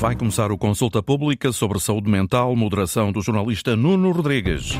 Vai começar o consulta pública sobre saúde mental, moderação do jornalista Nuno Rodrigues.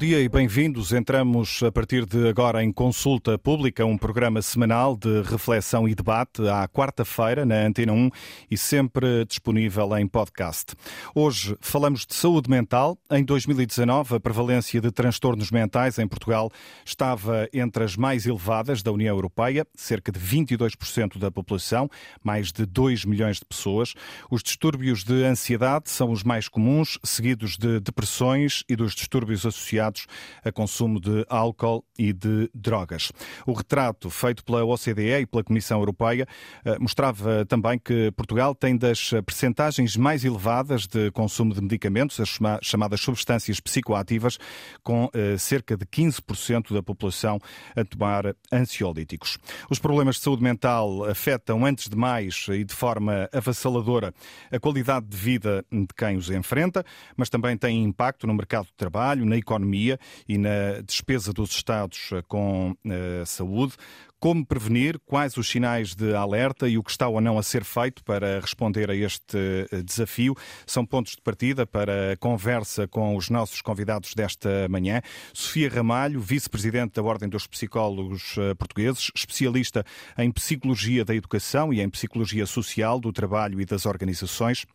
Dia e bem-vindos. Entramos a partir de agora em Consulta Pública, um programa semanal de reflexão e debate à quarta-feira na Antena 1 e sempre disponível em podcast. Hoje falamos de saúde mental. Em 2019, a prevalência de transtornos mentais em Portugal estava entre as mais elevadas da União Europeia, cerca de 22% da população, mais de 2 milhões de pessoas. Os distúrbios de ansiedade são os mais comuns, seguidos de depressões e dos distúrbios associados associados a consumo de álcool e de drogas. O retrato feito pela OCDE e pela Comissão Europeia eh, mostrava também que Portugal tem das percentagens mais elevadas de consumo de medicamentos, as chamadas substâncias psicoativas, com eh, cerca de 15% da população a tomar ansiolíticos. Os problemas de saúde mental afetam, antes de mais e de forma avassaladora, a qualidade de vida de quem os enfrenta, mas também têm impacto no mercado de trabalho, na economia e na despesa dos Estados eh, com eh, saúde. Como prevenir? Quais os sinais de alerta e o que está ou não a ser feito para responder a este eh, desafio? São pontos de partida para a conversa com os nossos convidados desta manhã. Sofia Ramalho, vice-presidente da Ordem dos Psicólogos Portugueses, especialista em Psicologia da Educação e em Psicologia Social do Trabalho e das Organizações.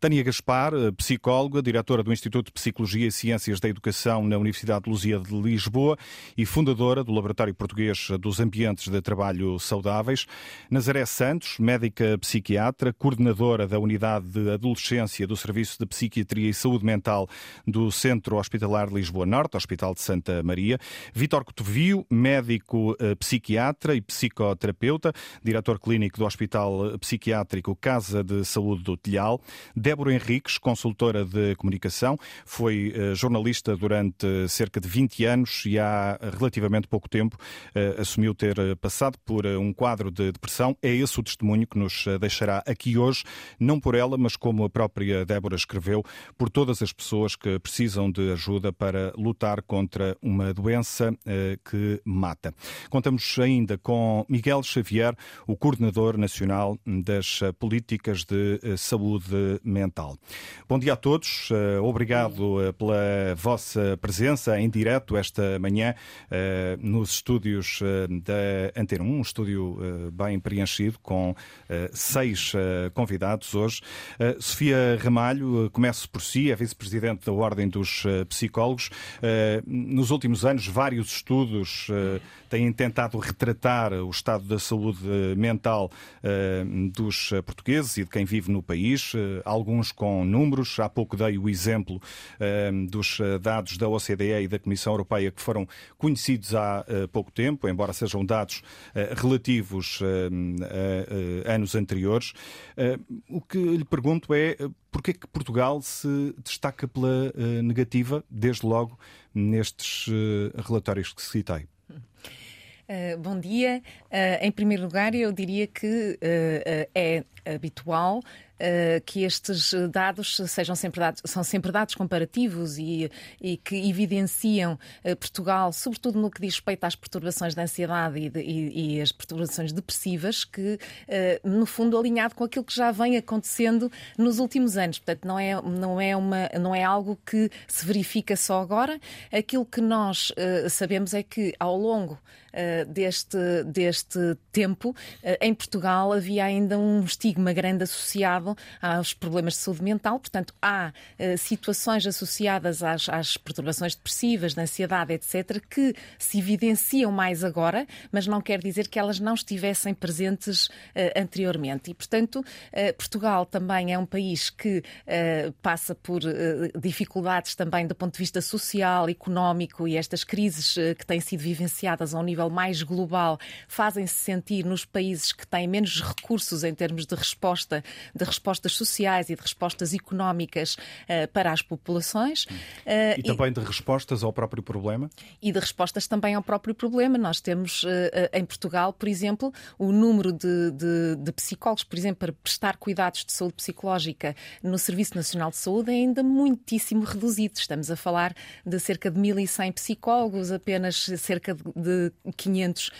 Tânia Gaspar, eh, psicóloga, diretora do Instituto de Psicologia e Ciências da Educação na Universidade de Luzia de Lisboa e fundadora do Laboratório Português dos Ambientes de Trabalho Saudáveis. Nazaré Santos, médica psiquiatra, coordenadora da Unidade de Adolescência do Serviço de Psiquiatria e Saúde Mental do Centro Hospitalar de Lisboa Norte, Hospital de Santa Maria. Vítor Cotovio, médico eh, psiquiatra e psicoterapeuta, diretor clínico do Hospital Psiquiátrico Casa de Saúde do Telhal. Débora Henriques, consultora de comunicação, foi uh, jornalista durante cerca de 20 anos e há relativamente pouco tempo uh, assumiu ter eh, passado por um quadro de depressão. É esse o testemunho que nos deixará aqui hoje, não por ela, mas como a própria Débora escreveu, por todas as pessoas que precisam de ajuda para lutar contra uma doença que mata. Contamos ainda com Miguel Xavier, o coordenador nacional das políticas de saúde mental. Bom dia a todos, eh, obrigado eh, pela vossa presença em direto esta manhã eh, nos estúdios da Antena 1, um estúdio bem preenchido com seis convidados hoje. Sofia Ramalho, começo por si, é vice-presidente da Ordem dos Psicólogos. Nos últimos anos, vários estudos têm tentado retratar o estado da saúde mental dos portugueses e de quem vive no país alguns com números. Há pouco dei o exemplo ehm, dos eh, dados da OCDE e da Comissão Europeia que foram conhecidos há eh, pouco tempo, embora sejam dados eh, relativos ehm, a anos anteriores. O que lhe pergunto é porquê que Portugal se destaca pela negativa, desde logo, nestes relatórios que citei? Uh, bom dia. Uh, em primeiro lugar, eu diria que uh, é habitual uh, que estes dados sejam sempre dados, são sempre dados comparativos e, e que evidenciam uh, Portugal, sobretudo no que diz respeito às perturbações da ansiedade e, de, e, e as perturbações depressivas, que uh, no fundo alinhado com aquilo que já vem acontecendo nos últimos anos. Portanto, não é, não é, uma, não é algo que se verifica só agora. Aquilo que nós sabemos é que ao longo deste, deste tempo, em Portugal havia ainda um estigma grande associado aos problemas de saúde mental. Portanto, há uh, situações associadas às, às perturbações depressivas, de ansiedade, etc., que se evidenciam mais agora, mas não quer dizer que elas não estivessem presentes uh, anteriormente. E, portanto, uh, Portugal também é um país que passa por dificuldades também do ponto de vista social, económico e estas crises que têm sido vivenciadas a um nível mais global fazem-se sentir nos países que têm menos recursos em termos de resposta, de respostas sociais e de respostas económicas uh, para as populações. Uh, e também de respostas ao próprio problema? E de respostas também ao próprio problema. Nós temos em Portugal, por exemplo, o número de, de, de psicólogos, por exemplo, para prestar cuidados de saúde psicológica no Serviço Nacional de Saúde é ainda muitíssimo reduzido. Estamos a falar de cerca de 1.100 psicólogos, apenas cerca de 500 uh,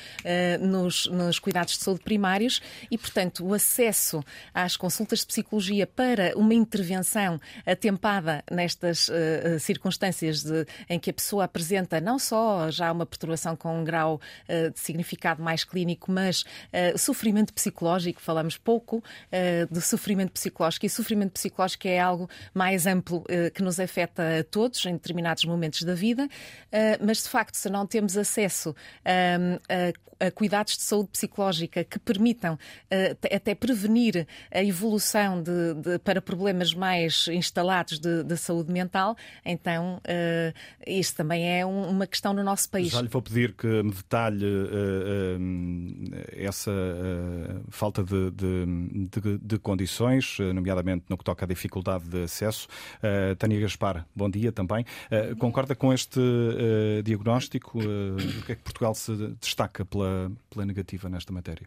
nos, nos cuidados de saúde primários e, portanto, o acesso às consultas de psicologia para uma intervenção atempada nestas uh, circunstâncias de, em que a pessoa apresenta não só já uma perturbação com um grau uh, de significado mais clínico, mas sofrimento psicológico, falamos pouco de sofrimento psicológico. E sofrimento psicológico é algo mais amplo que nos afeta a todos em determinados momentos da vida, mas de facto, se não temos acesso a a cuidados de saúde psicológica que permitam uh, até prevenir a evolução de, de, para problemas mais instalados de, de saúde mental, então uh, isso também é um, uma questão no nosso país. Já lhe vou pedir que me detalhe uh, essa falta de, de, condições, nomeadamente no que toca à dificuldade de acesso. Tânia Gaspar, bom dia também. concorda com este diagnóstico? o que é que Portugal se destaca pela pela, negativa nesta matéria.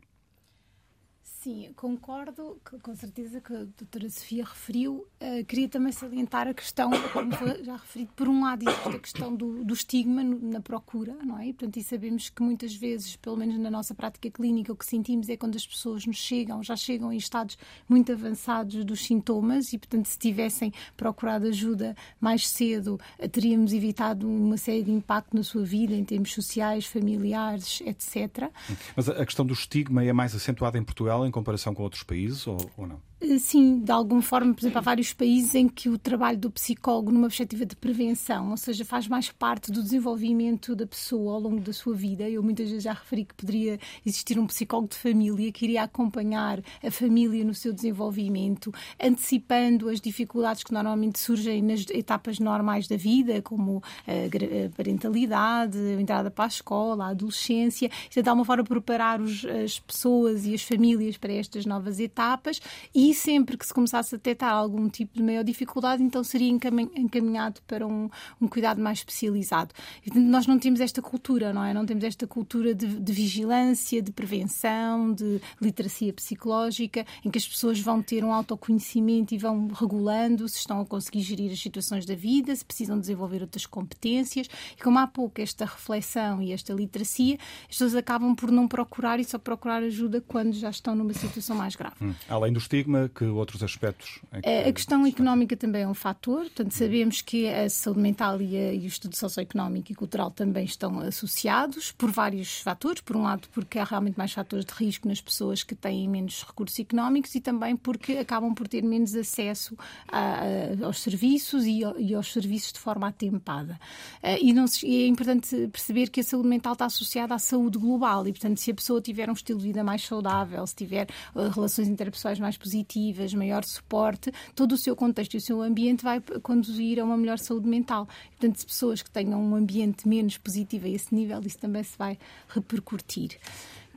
Sim, concordo com certeza que a doutora Sofia referiu. Uh, queria também salientar a questão, como foi já referido, por um lado existe a questão do, do estigma na procura, não é? E, portanto, e sabemos que muitas vezes, pelo menos na nossa prática clínica, o que sentimos é quando as pessoas nos chegam, já chegam em estados muito avançados dos sintomas e, portanto, se tivessem procurado ajuda mais cedo, uh, teríamos evitado uma série de impacto na sua vida, em termos sociais, familiares, etc. Mas a questão do estigma é mais acentuada em Portugal em comparação com outros países ou, ou não? Sim, de alguma forma, por exemplo, há vários países em que o trabalho do psicólogo, numa perspectiva de prevenção, ou seja, faz mais parte do desenvolvimento da pessoa ao longo da sua vida. Eu muitas vezes já referi que poderia existir um psicólogo de família que iria acompanhar a família no seu desenvolvimento, antecipando as dificuldades que normalmente surgem nas etapas normais da vida, como a parentalidade, a entrada para a escola, a adolescência, e de alguma forma preparar os, as pessoas e as famílias para estas novas etapas e sempre que se começasse a detectar algum tipo de maior dificuldade, então seria encaminhado para um, um cuidado mais especializado. Nós não temos esta cultura, não é? Não temos esta cultura de, de vigilância, de prevenção, de literacia psicológica, em que as pessoas vão ter um autoconhecimento e vão regulando se estão a conseguir gerir as situações da vida, se precisam desenvolver outras competências. E como há pouco esta reflexão e esta literacia, as pessoas acabam por não procurar e só procurar ajuda quando já estão numa situação mais grave. Hum. Além do estigma, que outros aspectos? É que... A questão económica também é um fator, portanto, sabemos que a saúde mental e, a, e o estudo socioeconómico e cultural também estão associados por vários fatores. Por um lado, porque há realmente mais fatores de risco nas pessoas que têm menos recursos económicos e também porque acabam por ter menos acesso a, a, aos serviços e, e, aos serviços de forma atempada. Uh, e, não se, e é importante perceber que a saúde mental está associada à saúde global e, portanto, se a pessoa tiver um estilo de vida mais saudável, se tiver uh, relações interpessoais mais positivas, maior suporte, todo o seu contexto e o seu ambiente vai conduzir a uma melhor saúde mental. Portanto, se pessoas que tenham um ambiente menos positivo a esse nível, isso também se vai repercutir.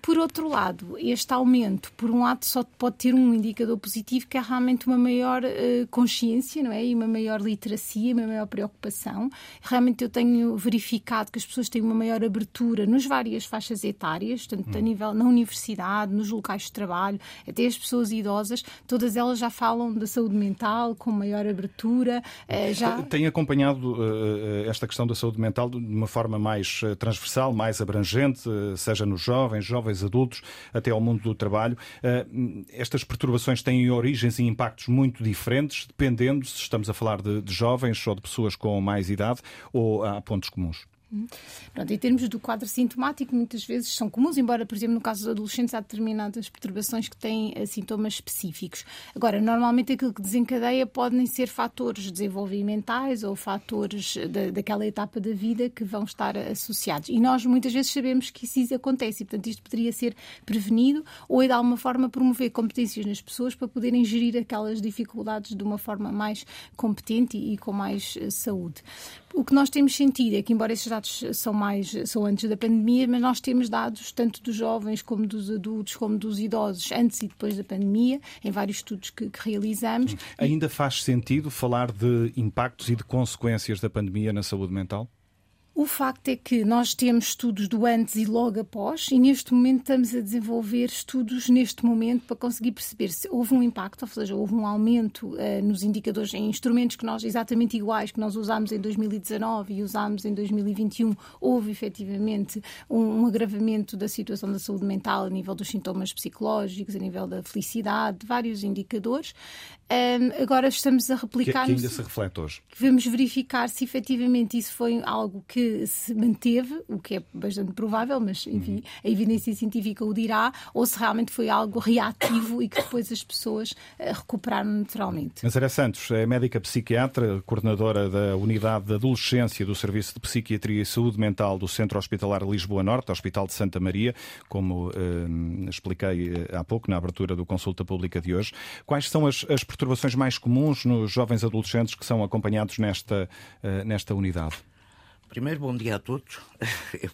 Por outro lado, este aumento, por um lado, só pode ter um indicador positivo, que é realmente uma maior uh, consciência, não é? E uma maior literacia, uma maior preocupação. Realmente eu tenho verificado que as pessoas têm uma maior abertura nas várias faixas etárias, tanto hum. a nível na universidade, nos locais de trabalho, até as pessoas idosas, todas elas já falam da saúde mental com maior abertura. Uh, já... Tem acompanhado uh, esta questão da saúde mental de uma forma mais transversal, mais abrangente, seja nos jovens, jovens jovens, adultos, até ao mundo do trabalho. Eh, estas perturbações têm origens e impactos muito diferentes, dependendo se estamos a falar de, de jovens ou de pessoas com mais idade ou há pontos comuns. Pronto, em termos do quadro sintomático, muitas vezes são comuns, embora, por exemplo, no caso dos adolescentes, há determinadas perturbações que têm uh, sintomas específicos. Agora, normalmente aquilo que desencadeia podem ser fatores desenvolvimentais ou fatores da, daquela etapa da vida que vão estar associados. E nós muitas vezes sabemos que isso acontece e, portanto, isto poderia ser prevenido ou, de alguma forma, promover competências nas pessoas para poderem gerir aquelas dificuldades de uma forma mais competente e, e com mais uh, saúde. O que nós temos sentido é que, embora esses dados são mais são antes da pandemia, mas nós temos dados tanto dos jovens como dos adultos, como dos idosos, antes e depois da pandemia, em vários estudos que, que realizamos. Ainda faz sentido falar de impactos e de consequências da pandemia na saúde mental? O facto é que nós temos estudos do antes e logo após, e neste momento estamos a desenvolver estudos neste momento para conseguir perceber se houve um impacto, ou seja, houve um aumento uh, nos indicadores, em instrumentos que nós, exatamente iguais, que nós usámos em 2019 e usámos em 2021, houve efetivamente um, um agravamento da situação da saúde mental a nível dos sintomas psicológicos, a nível da felicidade, vários indicadores. Um, agora estamos a replicar. Que, que ainda se reflete hoje. Vamos verificar se efetivamente isso foi algo que que se manteve, o que é bastante provável, mas enfim, uhum. a evidência científica o dirá, ou se realmente foi algo reativo e que depois as pessoas eh, recuperaram naturalmente. Nazaré Santos é médica psiquiatra, coordenadora da Unidade de Adolescência do Serviço de Psiquiatria e Saúde Mental do Centro Hospitalar Lisboa Norte, Hospital de Santa Maria, como eh, expliquei eh, há pouco na abertura do Consulta Pública de hoje. Quais são as, as perturbações mais comuns nos jovens adolescentes que são acompanhados nesta, uh, nesta unidade? Primeiro, bom dia a todos.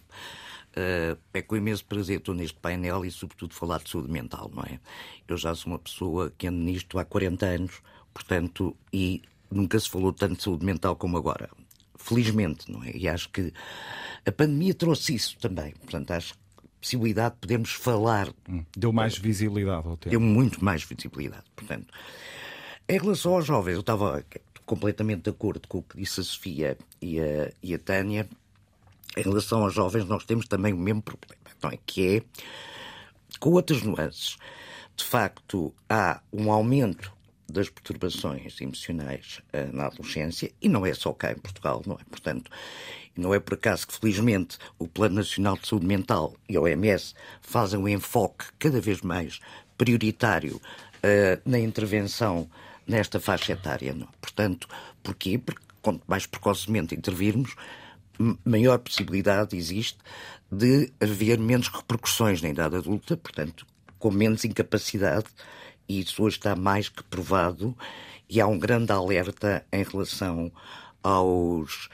Uh, é com imenso prazer estou neste painel e, sobretudo, falar de saúde mental, não é? Eu já sou uma pessoa que ando nisto há 40 anos, portanto, e nunca se falou tanto de saúde mental como agora. Felizmente, não é? E acho que a pandemia trouxe isso também. Portanto, acho que possibilidade de podermos falar. Hum, deu mais visibilidade ao tema. Deu muito mais visibilidade. Portanto, em relação aos jovens, eu estava completamente de acordo com o que disse a Sofia e a, e a Tânia. Em relação aos jovens, nós temos também o mesmo problema, não é? Que é, com outras nuances, de facto, há um aumento das perturbações emocionais uh, na adolescência, e não é só cá em Portugal, não é? Portanto, não é por acaso que, felizmente, o Plano Nacional de Saúde Mental e a OMS fazem um enfoque cada vez mais prioritário uh, na intervenção nesta faixa etária. Não. Portanto, porquê? Porque quanto mais precocemente intervirmos, maior possibilidade existe de haver menos repercussões na idade adulta, portanto, com menos incapacidade, e isso hoje está mais que provado, e há um grande alerta em relação aos,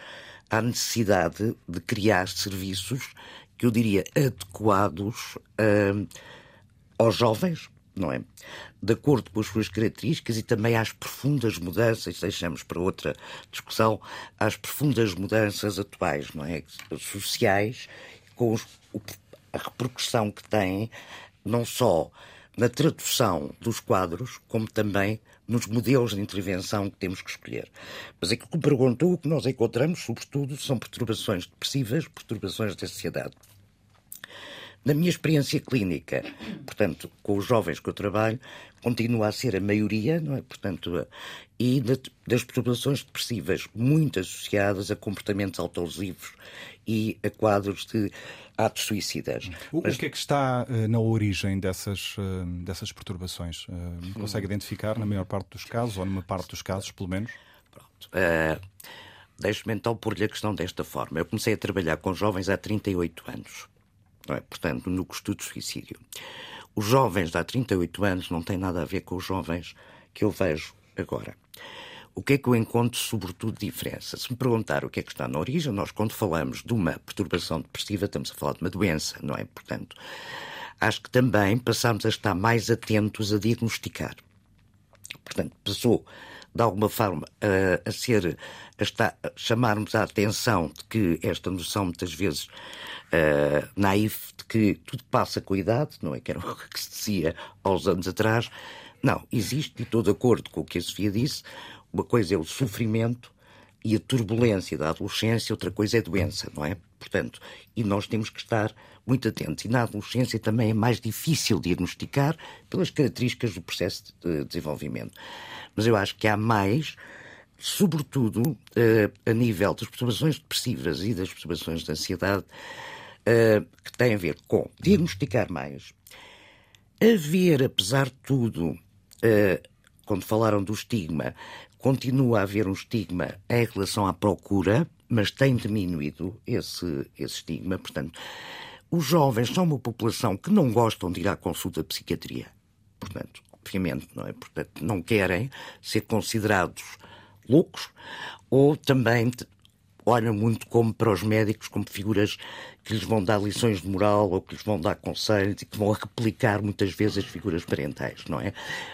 à necessidade de criar serviços que eu diria adequados uh, aos jovens, não é? De acordo com as suas características e também às profundas mudanças, deixamos para outra discussão, às profundas mudanças atuais, não é? Sociais, com os, a repercussão que têm, não só na tradução dos quadros, como também nos modelos de intervenção que temos que escolher. Mas aquilo que perguntou, o que nós encontramos, sobretudo, são perturbações depressivas, perturbações de ansiedade. Na minha experiência clínica, portanto, com os jovens que eu trabalho, continua a ser a maioria, não é? Portanto, e das perturbações depressivas muito associadas a comportamentos autolesivos e a quadros de atos suicidas. O, Mas... o que é que está uh, na origem dessas, uh, dessas perturbações? Uh, consegue identificar na maior parte dos casos, ou numa parte dos casos, pelo menos? Pronto. Deixe-me então pôr-lhe a questão desta forma. Eu comecei a trabalhar com jovens há 38 anos é? portanto, no custo de suicídio. Os jovens de há 38 anos não têm nada a ver com os jovens que eu vejo agora. O que é que eu encontro, sobretudo, diferença? Se me perguntar o que é que está na origem, nós, quando falamos de uma perturbação depressiva, estamos a falar de uma doença, não é? Portanto, acho que também passamos a estar mais atentos a diagnosticar. Portanto, passou, de alguma forma, a, a ser, a, estar, a chamarmos a atenção de que esta noção, muitas vezes, uh, naif de que tudo passa com a idade, não é? Que era o que se dizia aos anos atrás. Não, existe, e estou de acordo com o que a Sofia disse, uma coisa é o sofrimento e a turbulência da adolescência, outra coisa é a doença, não é? Portanto, e nós temos que estar muito atentos. E na adolescência também é mais difícil diagnosticar pelas características do processo de desenvolvimento. Mas eu acho que há mais, sobretudo eh, a nível das perturbações depressivas e das perturbações de ansiedade, uh, que tem a ver com diagnosticar mais, haver, apesar de tudo, uh, quando falaram do estigma, continua a haver um estigma em relação à procura, mas tem diminuído esse, esse estigma. Portanto, os jovens são uma população que não gostam de ir à consulta de psiquiatria. Portanto, obviamente, não é? Portanto, não querem ser considerados loucos ou também olham muito como para os médicos como figuras que lhes vão dar lições de moral ou que lhes vão dar conselhos e que vão replicar muitas vezes as figuras parentais, não é?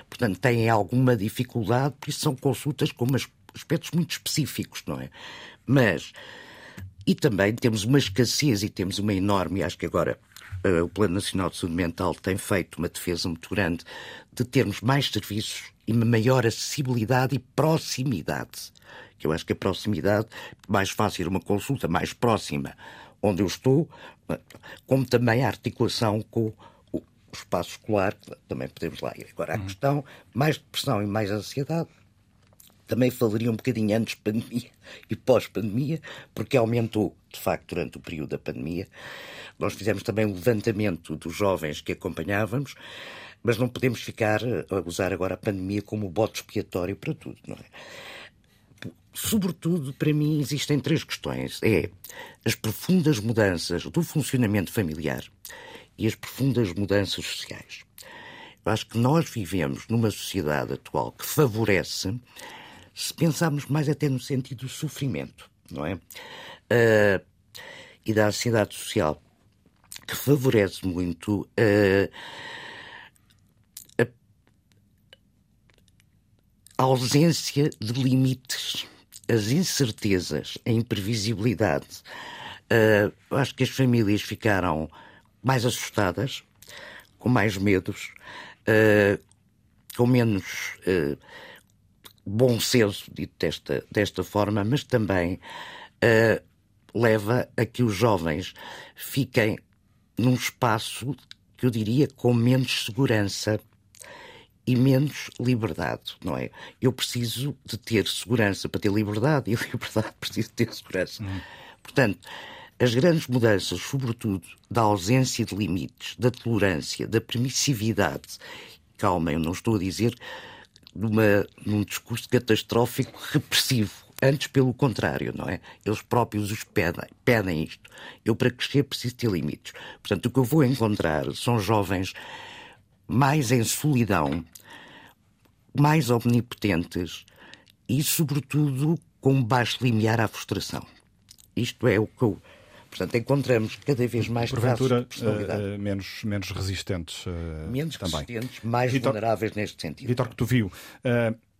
Portanto, têm alguma dificuldade, porque são consultas com aspectos muito específicos, não é? Mas, e também temos uma escassez e temos uma enorme, acho que agora uh, o Plano Nacional de Saúde Mental tem feito uma defesa muito grande de termos mais serviços e uma maior acessibilidade e proximidade que eu acho que a proximidade, mais fácil uma consulta mais próxima onde eu estou, como também a articulação com o espaço escolar, que também podemos lá ir. Agora, a uhum. questão, mais depressão e mais ansiedade, também falaria um bocadinho antes de pandemia e pós-pandemia, porque aumentou, de facto, durante o período da pandemia. Nós fizemos também um levantamento dos jovens que acompanhávamos, mas não podemos ficar a usar agora a pandemia como bote expiatório para tudo, não é? sobretudo, para mim, existem três questões. É as profundas mudanças do funcionamento familiar e as profundas mudanças sociais. Eu acho que nós vivemos numa sociedade atual que favorece, se pensarmos mais até no sentido do sofrimento, não é? Uh, e da ansiedade social, que favorece muito uh, a, a ausência de limites as incertezas, a imprevisibilidade, uh, acho que as famílias ficaram mais assustadas, com mais medos, com menos bom senso, dito desta, desta forma, mas também leva a que os jovens fiquem num espaço que eu diria com menos segurança e menos liberdade, não é? Eu preciso de ter segurança para ter liberdade e a liberdade preciso ter segurança. Uhum. Portanto, as grandes mudanças, sobretudo da ausência de limites, da tolerância, da permissividade, calma, eu não estou a dizer numa, num discurso catastrófico repressivo. Antes, pelo contrário, não é? Eles próprios os pedem, pedem isto. Eu, para crescer, preciso ter limites. Portanto, o que eu vou encontrar são jovens mais em solidão, mais omnipotentes e, sobretudo, com baixo limiar à frustração. Isto é o que eu. Portanto, encontramos cada vez mais Porventura, uh, uh, menos, menos resistentes. Uh, menos também. resistentes, mais Vitor, vulneráveis neste sentido. Vitor, que tu viu,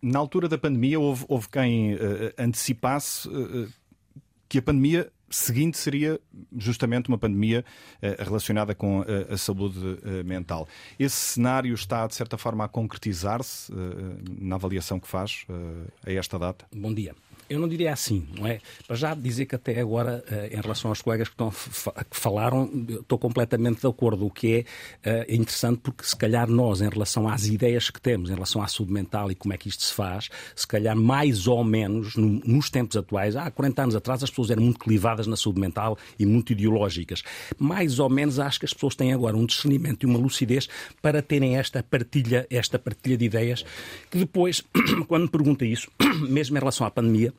na altura da pandemia houve, houve quem antecipasse que a pandemia seguinte seria justamente uma pandemia relacionada com a saúde mental. Esse cenário está, de certa forma, a concretizar-se na avaliação que faz a esta data? Bom dia eu não diria assim, não é? Para já dizer que até agora, eh, em relação aos colegas que, estão, que falaram, estou completamente de acordo, o que é eh, interessante porque se calhar nós, em relação às ideias que temos, em relação à saúde mental e como é que isto se faz, se calhar mais ou menos nos tempos atuais, há 40 anos atrás as pessoas eram muito clivadas na saúde mental e muito ideológicas. Mais ou menos acho que as pessoas têm agora um discernimento e uma lucidez para terem esta partilha, esta partilha de ideias, que depois, quando me pergunta isso, mesmo em relação à pandemia,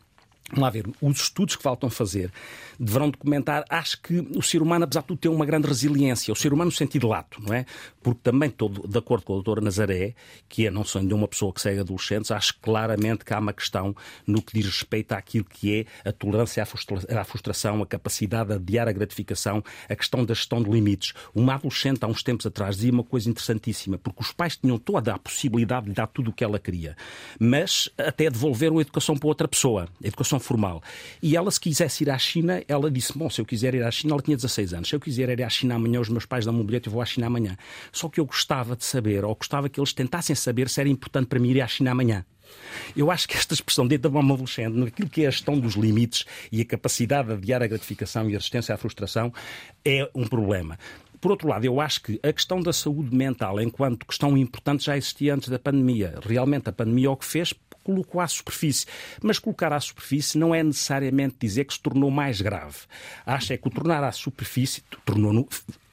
Vamos lá ver, os estudos que faltam fazer deverão documentar, acho que o ser humano, apesar de tudo, tem uma grande resiliência, o ser humano no sentido lato, não é? Porque também estou de acordo com a doutora Nazaré, que é não sendo uma pessoa que segue adolescentes, acho claramente que há uma questão no que diz respeito àquilo que é a tolerância à frustração, a capacidade de adiar a gratificação, a questão da gestão de limites. Uma adolescente, há uns tempos atrás, dizia uma coisa interessantíssima, porque os pais tinham toda a possibilidade de dar tudo o que ela queria, mas até devolveram a educação para outra pessoa, a educação formal. E ela, se quisesse ir à China, ela disse: Bom, se eu quiser ir à China, ela tinha 16 anos. Se eu quiser ir à China amanhã, os meus pais dão-me um bilhete e vou à China amanhã. Só que eu gostava de saber, ou gostava que eles tentassem saber se era importante para mim ir à China amanhã. Eu acho que esta expressão dentro da uma adolescente, naquilo que é a gestão dos limites e a capacidade de adiar a gratificação e a resistência à frustração, é um problema. Por outro lado, eu acho que a questão da saúde mental, enquanto questão importante, já existia antes da pandemia. Realmente, a pandemia o que fez colocou à superfície. Mas colocar à superfície não é necessariamente dizer que se tornou mais grave. Acho é que o tornar à superfície tornou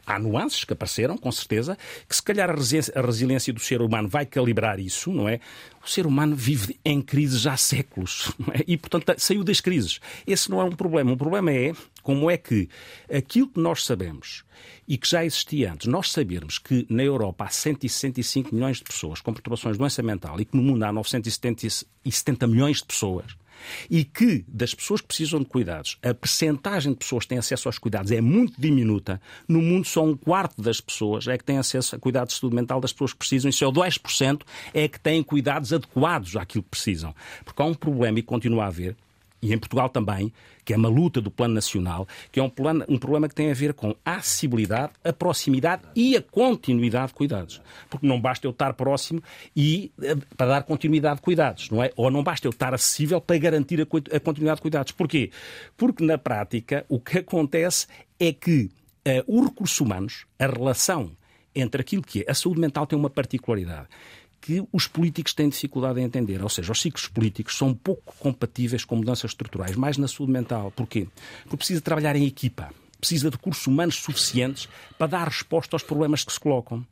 há nuances que apareceram, com certeza, que se calhar a resiliência do ser humano vai calibrar isso, não é? O ser humano vive em crises há séculos é? e, portanto, saiu das crises. Esse não é um problema. O problema é como é que aquilo que nós sabemos e que já existia antes, nós sabermos que na Europa há 165 milhões de pessoas com perturbações de doença mental e que no mundo há 970 milhões de pessoas e que das pessoas que precisam de cuidados, a percentagem de pessoas que têm acesso aos cuidados é muito diminuta, no mundo só um quarto das pessoas é que têm acesso a cuidados de saúde mental das pessoas que precisam e só 2% é que têm cuidados adequados àquilo que precisam. Porque há um problema e continua a haver, e em Portugal também, que é uma luta do plano nacional, que é um, plano, um problema que tem a ver com a acessibilidade, a proximidade e a continuidade de cuidados. Porque não basta eu estar próximo e eh, para dar continuidade de cuidados, não é? Ou não basta eu estar acessível para garantir a, a continuidade de cuidados. Porquê? Porque na prática o que acontece é que uh, os recursos humanos, a relação entre aquilo que é a saúde mental tem uma particularidade que os políticos têm dificuldade em entender. Ou seja, os ciclos políticos são pouco compatíveis com mudanças estruturais, mais na saúde mental. Porquê? Porque precisa trabalhar em equipa precisa de recursos humanos suficientes para dar resposta aos problemas que se colocam.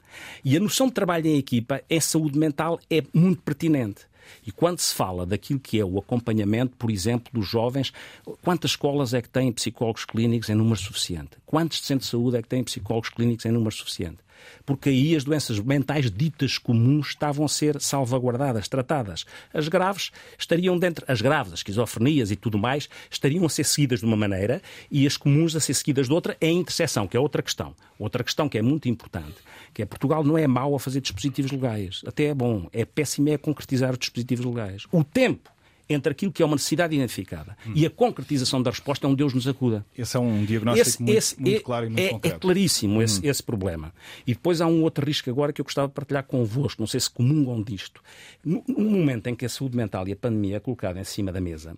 E a noção de trabalho em equipa em saúde mental é muito pertinente. E quando se fala daquilo que é o acompanhamento, por exemplo, dos jovens, quantas escolas é que têm psicólogos clínicos em número suficiente? Quantos centros de saúde é que têm psicólogos clínicos em número suficiente? Porque aí as doenças mentais ditas comuns estavam a ser salvaguardadas, tratadas. As graves estariam dentro, as graves, as esquizofrenias e tudo mais, estariam a ser seguidas de uma maneira e as comuns a ser seguidas de outra, é a interseção, que é outra questão. Outra questão que é muito importante, que é Portugal não é mau a fazer dispositivos legais, até é bom, é péssimo é concretizar os dispositivos legais. O tempo entre aquilo que é uma necessidade identificada hum. e a concretização da resposta é onde Deus nos acuda. Esse é um diagnóstico esse, muito, esse muito é, claro e muito é, concreto. É claríssimo hum. esse, esse, problema. E depois há um outro risco agora que eu gostava de partilhar convosco, não sei se comungam disto. No, no momento em que a saúde mental e a pandemia é colocada em cima da mesa,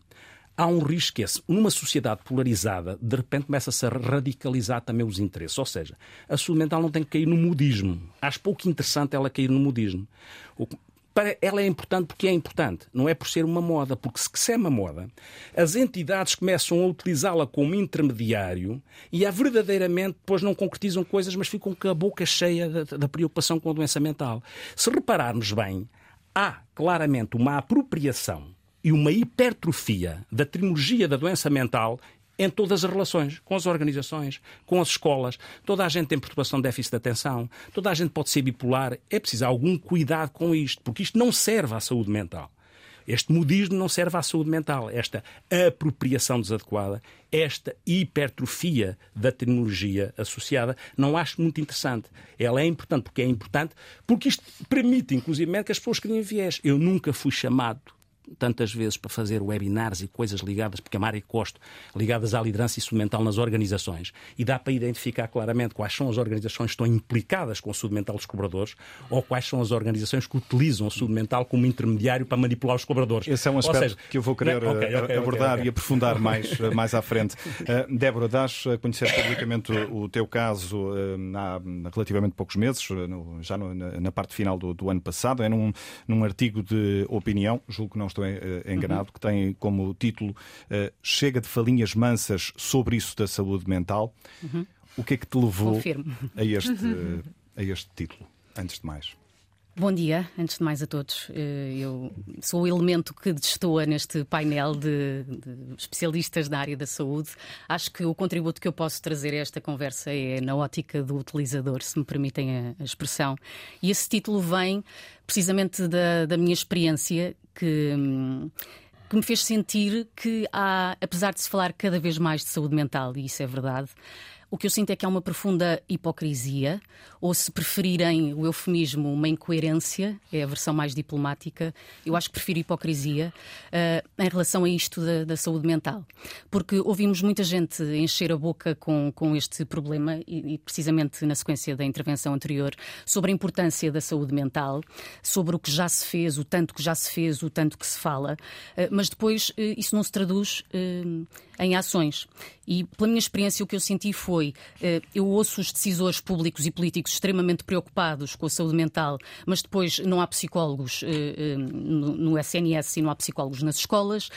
há um risco que esse, numa sociedade polarizada, de repente começa-se a radicalizar também os interesses. Ou seja, a saúde mental não tem que cair no modismo. Acho pouco interessante ela cair no modismo para ela é importante porque é importante, não é por ser uma moda, porque se é uma moda, as entidades começam a utilizá-la como intermediário e a verdadeiramente depois não concretizam coisas, mas ficam com a boca cheia da, da preocupação com a doença mental. Se repararmos bem, há claramente uma apropriação e uma hipertrofia da terminologia da doença mental em todas as relações, com as organizações, com as escolas. Toda a gente tem perturbação de déficit de atenção, toda a gente pode ser bipolar. É preciso algum cuidado com isto, porque isto não serve à saúde mental. Este modismo não serve à saúde mental. Esta apropriação desadequada, esta hipertrofia da tecnologia associada, não acho muito interessante. Ela é importante porque é importante, porque isto permite, inclusive, que as pessoas criem viés. Eu nunca fui chamado tantas vezes para fazer webinars e coisas ligadas, porque a Mário Costo, ligadas à liderança instrumental nas organizações, e dá para identificar claramente quais são as organizações que estão implicadas com o saúde mental dos colaboradores ou quais são as organizações que utilizam o saúde mental como intermediário para manipular os colaboradores. Esse é um aspecto seja, que eu vou querer okay, okay, eh, abordar okay, e aprofundar mais, eh, mais à frente. Uh, Débora, dás a conhecer publicamente o, o teu caso uh, há relativamente poucos meses, no, já no, na, na, parte final do, do, ano passado, é num, num artigo de opinião, julgo que não estou estou eh, enganado, uhum. que tem como título uh, Chega de falinhas mansas sobre isso da saúde mental. Uhum. O que é que te levou a este, a este título, antes de mais? Bom dia, antes de mais a todos. Eh, eu sou o elemento que destoa neste painel de, de, especialistas da área da saúde. Acho que o contributo que eu posso trazer a esta conversa é na ótica do utilizador, se me permitem a, expressão. E esse título vem precisamente da, da minha experiência que. que me fez sentir que há, apesar de se falar cada vez mais de saúde mental, e isso é verdade, o que eu sinto é que há uma profunda hipocrisia, ou se preferirem o eufemismo, uma incoerência, é a versão mais diplomática. Eu acho que prefiro hipocrisia uh, em relação a isto da, da, saúde mental. Porque ouvimos muita gente encher a boca com, com este problema, e, e, precisamente na sequência da intervenção anterior, sobre a importância da saúde mental, sobre o que já se fez, o tanto que já se fez, o tanto que se fala, uh, mas depois uh, isso não se traduz em ações. E pela minha experiência, o que eu senti foi: eh, eu ouço os decisores públicos e políticos extremamente preocupados com a saúde mental, mas depois não há psicólogos eh, eh, no SNS e não há psicólogos nas escolas.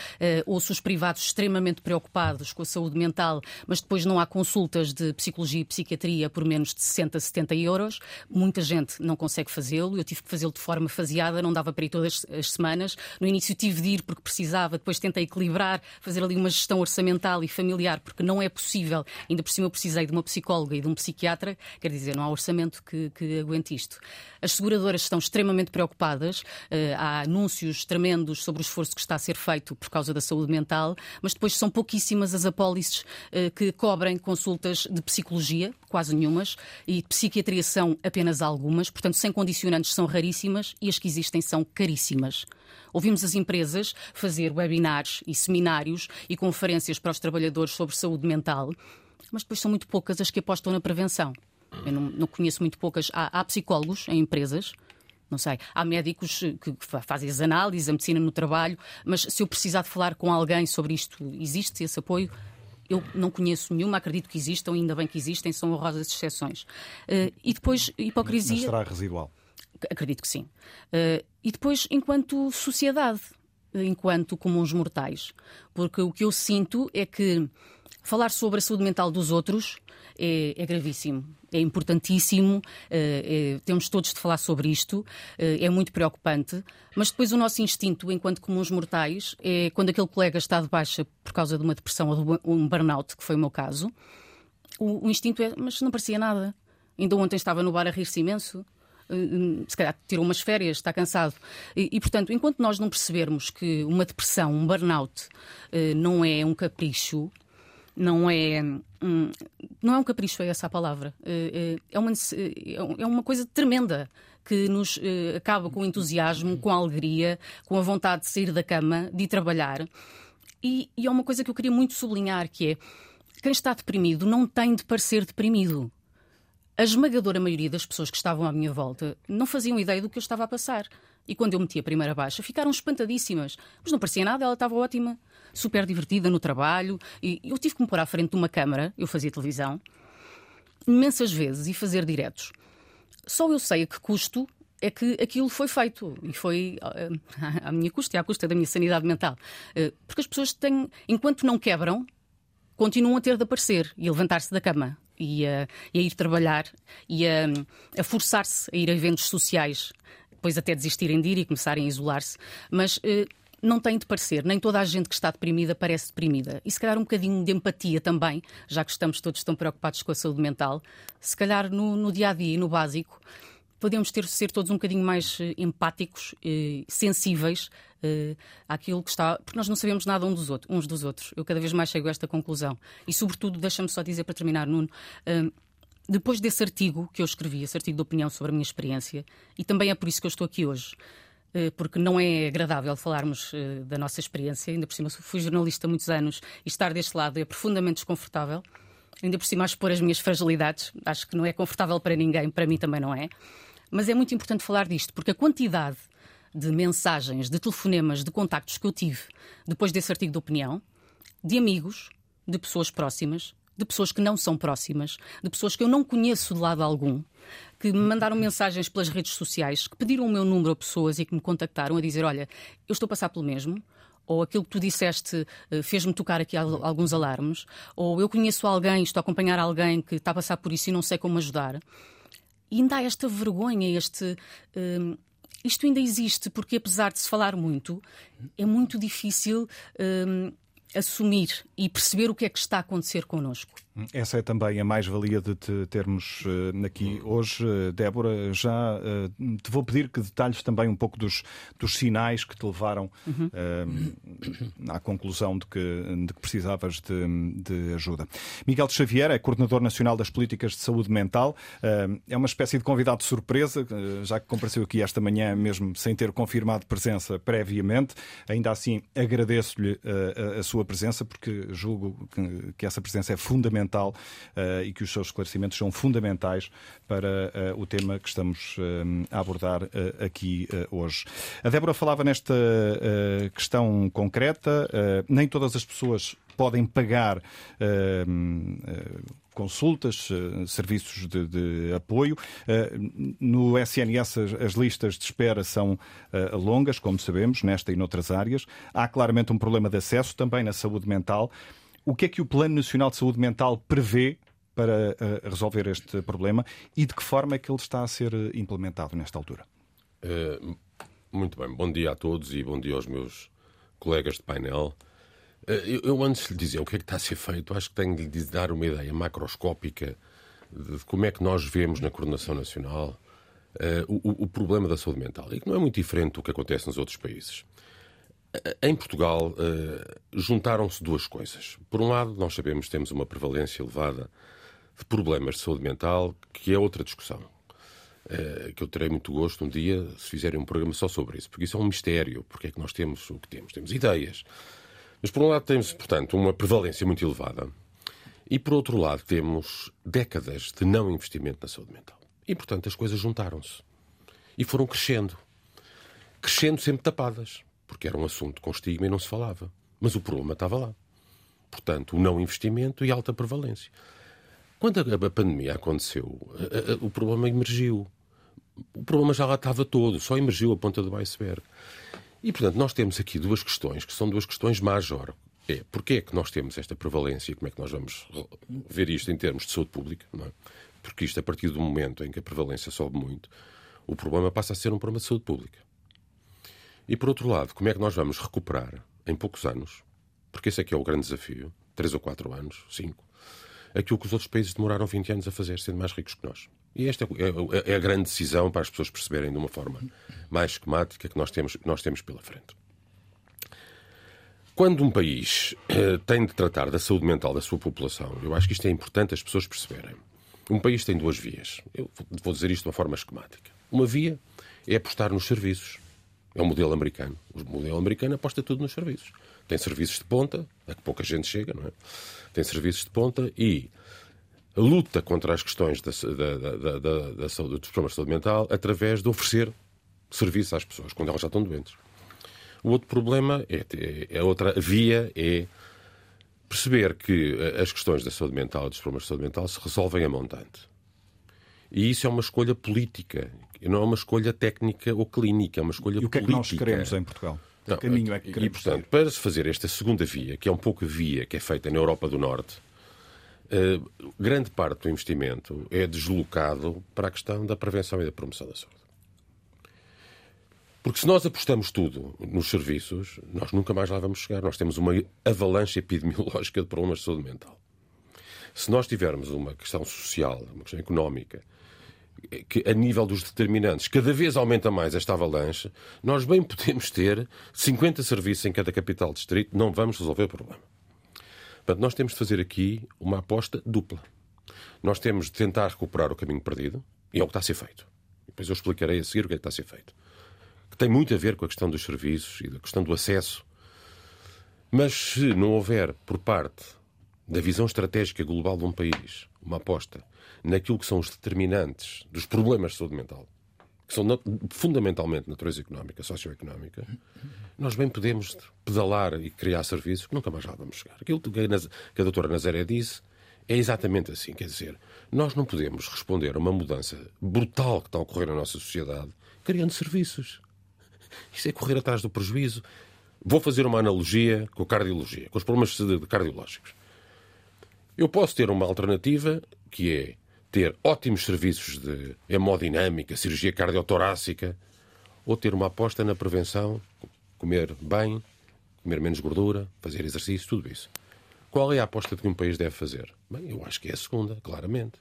Ouço os privados extremamente preocupados com a saúde mental, mas depois não há consultas de psicologia e psiquiatria por menos de 60, 70 euros. Muita gente não consegue fazê-lo. Eu tive que fazê-lo de forma faseada, não dava para ir todas as semanas. No início tive de ir porque precisava, depois tentei equilibrar, fazer ali uma gestão orçamental mental e familiar, porque não é possível, ainda por cima eu precisei de uma psicóloga e de um psiquiatra, quer dizer, não há orçamento que, que aguente isto. As seguradoras estão extremamente preocupadas, eh, há anúncios tremendos sobre o esforço que está a ser feito por causa da saúde mental, mas depois são pouquíssimas as apólices eh, que cobrem consultas de psicologia, quase nenhumas, e de psiquiatria são apenas algumas, portanto, sem condicionantes são raríssimas e as que existem são caríssimas. Ouvimos as empresas fazer webinars e seminários e conferências para os trabalhadores sobre saúde mental, mas depois são muito poucas as que apostam na prevenção. Eu não, não conheço muito poucas. Há, há, psicólogos em empresas. Não sei, há médicos que fazem as análises, a medicina no trabalho, mas se eu precisar de falar com alguém sobre isto, existe esse apoio? Eu não conheço nenhuma, acredito que existam, ainda bem que existem, são honrosas exceções. Uh, e depois, hipocrisia. Mas será residual? Acredito que sim. Uh, e depois, enquanto sociedade, enquanto comuns mortais. Porque o que eu sinto é que falar sobre a saúde mental dos outros é, é gravíssimo, é importantíssimo, é, temos todos de falar sobre isto, é muito preocupante, mas depois o nosso instinto, enquanto comuns mortais, é quando aquele colega está de baixa por causa de uma depressão ou de um burnout, que foi o meu caso, o, o instinto é, mas não parecia nada. Ainda ontem estava no bar a rir-se imenso se calhar tirou umas férias, está cansado. E, e, portanto, enquanto nós não percebermos que uma depressão, um burnout, não é um capricho, não é. Hum, não é um capricho, é essa a palavra. É, é, é uma, é uma coisa tremenda que nos eh, acaba com entusiasmo, com alegria, com a vontade de sair da cama, de ir trabalhar. E, e é uma coisa que eu queria muito sublinhar, que é quem está deprimido não tem de parecer deprimido. A esmagadora maioria das pessoas que estavam à minha volta não faziam ideia do que eu estava a passar. E quando eu meti a primeira baixa, ficaram espantadíssimas. Mas não parecia nada, ela estava ótima super divertida no trabalho. E eu tive que me pôr à frente de uma câmara, eu fazia televisão, imensas vezes e fazer diretos. Só eu sei a que custo é que aquilo foi feito e foi uh, à minha custa e à custa da minha sanidade mental. Uh, porque as pessoas têm, enquanto não quebram, continuam a ter de aparecer e a levantar-se da cama e a, e a ir trabalhar e a, a forçar-se a ir a eventos sociais, depois até desistirem de ir e começarem a isolar-se. Mas uh, não tem de parecer, nem toda a gente que está deprimida parece deprimida. E se calhar um bocadinho de empatia também, já que estamos todos tão preocupados com a saúde mental, se calhar no, no dia a dia e no básico, podemos ter ser todos um bocadinho mais eh, empáticos, eh, sensíveis àquilo que está. Porque nós não sabemos nada um dos outros, uns dos outros. Eu cada vez mais chego a esta conclusão. E, sobretudo, deixa-me só dizer para terminar, Nuno. Eh, depois desse artigo que eu escrevi, esse artigo de opinião sobre a minha experiência, e também é por isso que eu estou aqui hoje, eh, porque não é agradável falarmos da nossa experiência. Ainda por cima, fui jornalista há muitos anos e estar deste lado é profundamente desconfortável. Ainda por cima, expor as minhas fragilidades. Acho que não é confortável para ninguém, para mim também não é. Mas é muito importante falar disto, porque a quantidade de mensagens, de telefonemas, de contactos que eu tive depois desse artigo de opinião, de amigos, de pessoas próximas, de pessoas que não são próximas, de pessoas que eu não conheço de lado algum, que me mandaram mensagens pelas redes sociais, que pediram o meu número a pessoas e que me contactaram a dizer: Olha, eu estou a passar pelo mesmo. Ou aquilo que tu disseste eh, fez-me tocar aqui alguns alarmes, ou eu conheço alguém, estou a acompanhar alguém que está a passar por isso e não sei como ajudar. E ainda há esta vergonha, este. Isto ainda existe, porque apesar de se falar muito, é muito difícil uh, assumir e perceber o que é que está a acontecer connosco. Essa é também a mais-valia de te termos uh, aqui hoje, uh, Débora. Já uh, te vou pedir que detalhes também um pouco dos, dos sinais que te levaram uhum. à conclusão de que, de que precisavas de, de, ajuda. Miguel de Xavier é coordenador nacional das políticas de saúde mental. é uma espécie de convidado de surpresa, já que compareceu aqui esta manhã, mesmo sem ter confirmado presença previamente. Ainda assim, agradeço-lhe a, a, sua presença, porque julgo que, que essa presença é fundamental fundamental uh, e que os seus esclarecimentos são fundamentais para uh, o tema que estamos uh, a abordar aqui hoje. A Débora falava nesta questão concreta, nem todas as pessoas podem pagar consultas, serviços de, de apoio. No SNS, as listas de espera são longas, como sabemos, nesta e noutras áreas. Há claramente um problema de acesso também na saúde mental. O que é que o Plano Nacional de Saúde Mental prevê para resolver este problema e de que forma é que ele está a ser eh, implementado nesta altura? Muito bem, bom dia a todos e bom dia aos meus colegas de painel. Eu, eu, antes de lhe dizer o que é que está a ser feito, acho que tenho de lhe dar uma ideia macroscópica de como é que nós vemos na coordenação nacional uh, o, o, problema da saúde mental. E que não é muito diferente do que acontece nos outros países. Em Portugal, uh, juntaram-se duas coisas. Por um lado, nós sabemos que temos uma prevalência elevada de problemas de saúde mental, que é outra discussão. Uh, que eu terei muito gosto um dia se fizerem um programa só sobre isso, porque isso é um mistério. Porque é que nós temos o que temos? Temos ideias. Mas, por um lado, temos, portanto, uma prevalência muito elevada. E, por outro lado, temos décadas de não investimento na saúde mental. E, portanto, as coisas juntaram-se. E foram crescendo. Crescendo sempre tapadas porque era um assunto com estigma e não se falava. Mas o problema estava lá. Portanto, o não investimento e alta prevalência. Quando a, pandemia aconteceu, o problema emergiu. O problema já lá estava todo, só emergiu a ponta do iceberg. E, portanto, nós temos aqui duas questões, que são duas questões major. É, porquê é que nós temos esta prevalência e como é que nós vamos ver isto em termos de saúde pública? É? Porque isto, a partir do momento em que a prevalência sobe muito, o problema passa a ser um problema de saúde pública. E por outro lado, como é que nós vamos recuperar em poucos anos, porque esse é que é o grande desafio, três ou quatro anos, cinco, aquilo que os outros países demoraram 20 anos a fazer, sendo mais ricos que nós. E esta é, é, é a grande decisão para as pessoas perceberem de uma forma mais esquemática que nós temos, nós temos pela frente. Quando um país eh, tem de tratar da saúde mental da sua população, eu acho que isto é importante as pessoas perceberem. Um país tem duas vias. Eu vou dizer isto de uma forma esquemática. Uma via é apostar nos serviços. É o modelo americano. O modelo americano aposta tudo nos serviços. Tem serviços de ponta, a que pouca gente chega, não é? Tem serviços de ponta e luta contra as questões da, da, da, da, saúde, dos problemas de saúde mental através de oferecer serviço às pessoas quando elas já estão doentes. O outro problema, é, é, a outra via é perceber que as questões da saúde mental e dos problemas de saúde mental se resolvem a montante. E isso é uma escolha política não é uma escolha técnica ou clínica, é uma escolha política. E o que é que nós queremos em Portugal? Não, caminho é que queremos E, portanto, para se fazer esta segunda via, que é um pouco a via que é feita na Europa do Norte, uh, grande parte do investimento é deslocado para a questão da prevenção e da promoção da saúde. Porque se nós apostamos tudo nos serviços, nós nunca mais lá vamos chegar. Nós temos uma avalanche epidemiológica de problemas de saúde mental. Se nós tivermos uma questão social, uma questão económica, que a nível dos determinantes cada vez aumenta mais esta avalanche, nós bem podemos ter 50 serviços em cada capital distrito, não vamos resolver o problema. Portanto, nós temos de fazer aqui uma aposta dupla. Nós temos de tentar recuperar o caminho perdido, e é o que está a ser feito. Depois eu explicarei a seguir o que é que está a ser feito. Que tem muito a ver com a questão dos serviços e da questão do acesso. Mas se não houver, por parte da visão estratégica global de um país, uma aposta naquilo que são os determinantes dos problemas de saúde mental, que são fundamentalmente natureza económica, socioeconómica, nós bem podemos pedalar e criar serviços que nunca mais lá vamos chegar. Aquilo que a, doutora Nazaré disse é exatamente assim. Quer dizer, nós não podemos responder a uma mudança brutal que está a ocorrer na nossa sociedade criando serviços. Isso é correr atrás do prejuízo. Vou fazer uma analogia com a cardiologia, com os problemas cardiológicos. Eu posso ter uma alternativa que é ter ótimos serviços de hemodinâmica, cirurgia cardiotorácica, ou ter uma aposta na prevenção, comer bem, comer menos gordura, fazer exercício, tudo isso. Qual é a aposta que um país deve fazer? Bem, eu acho que é a segunda, claramente.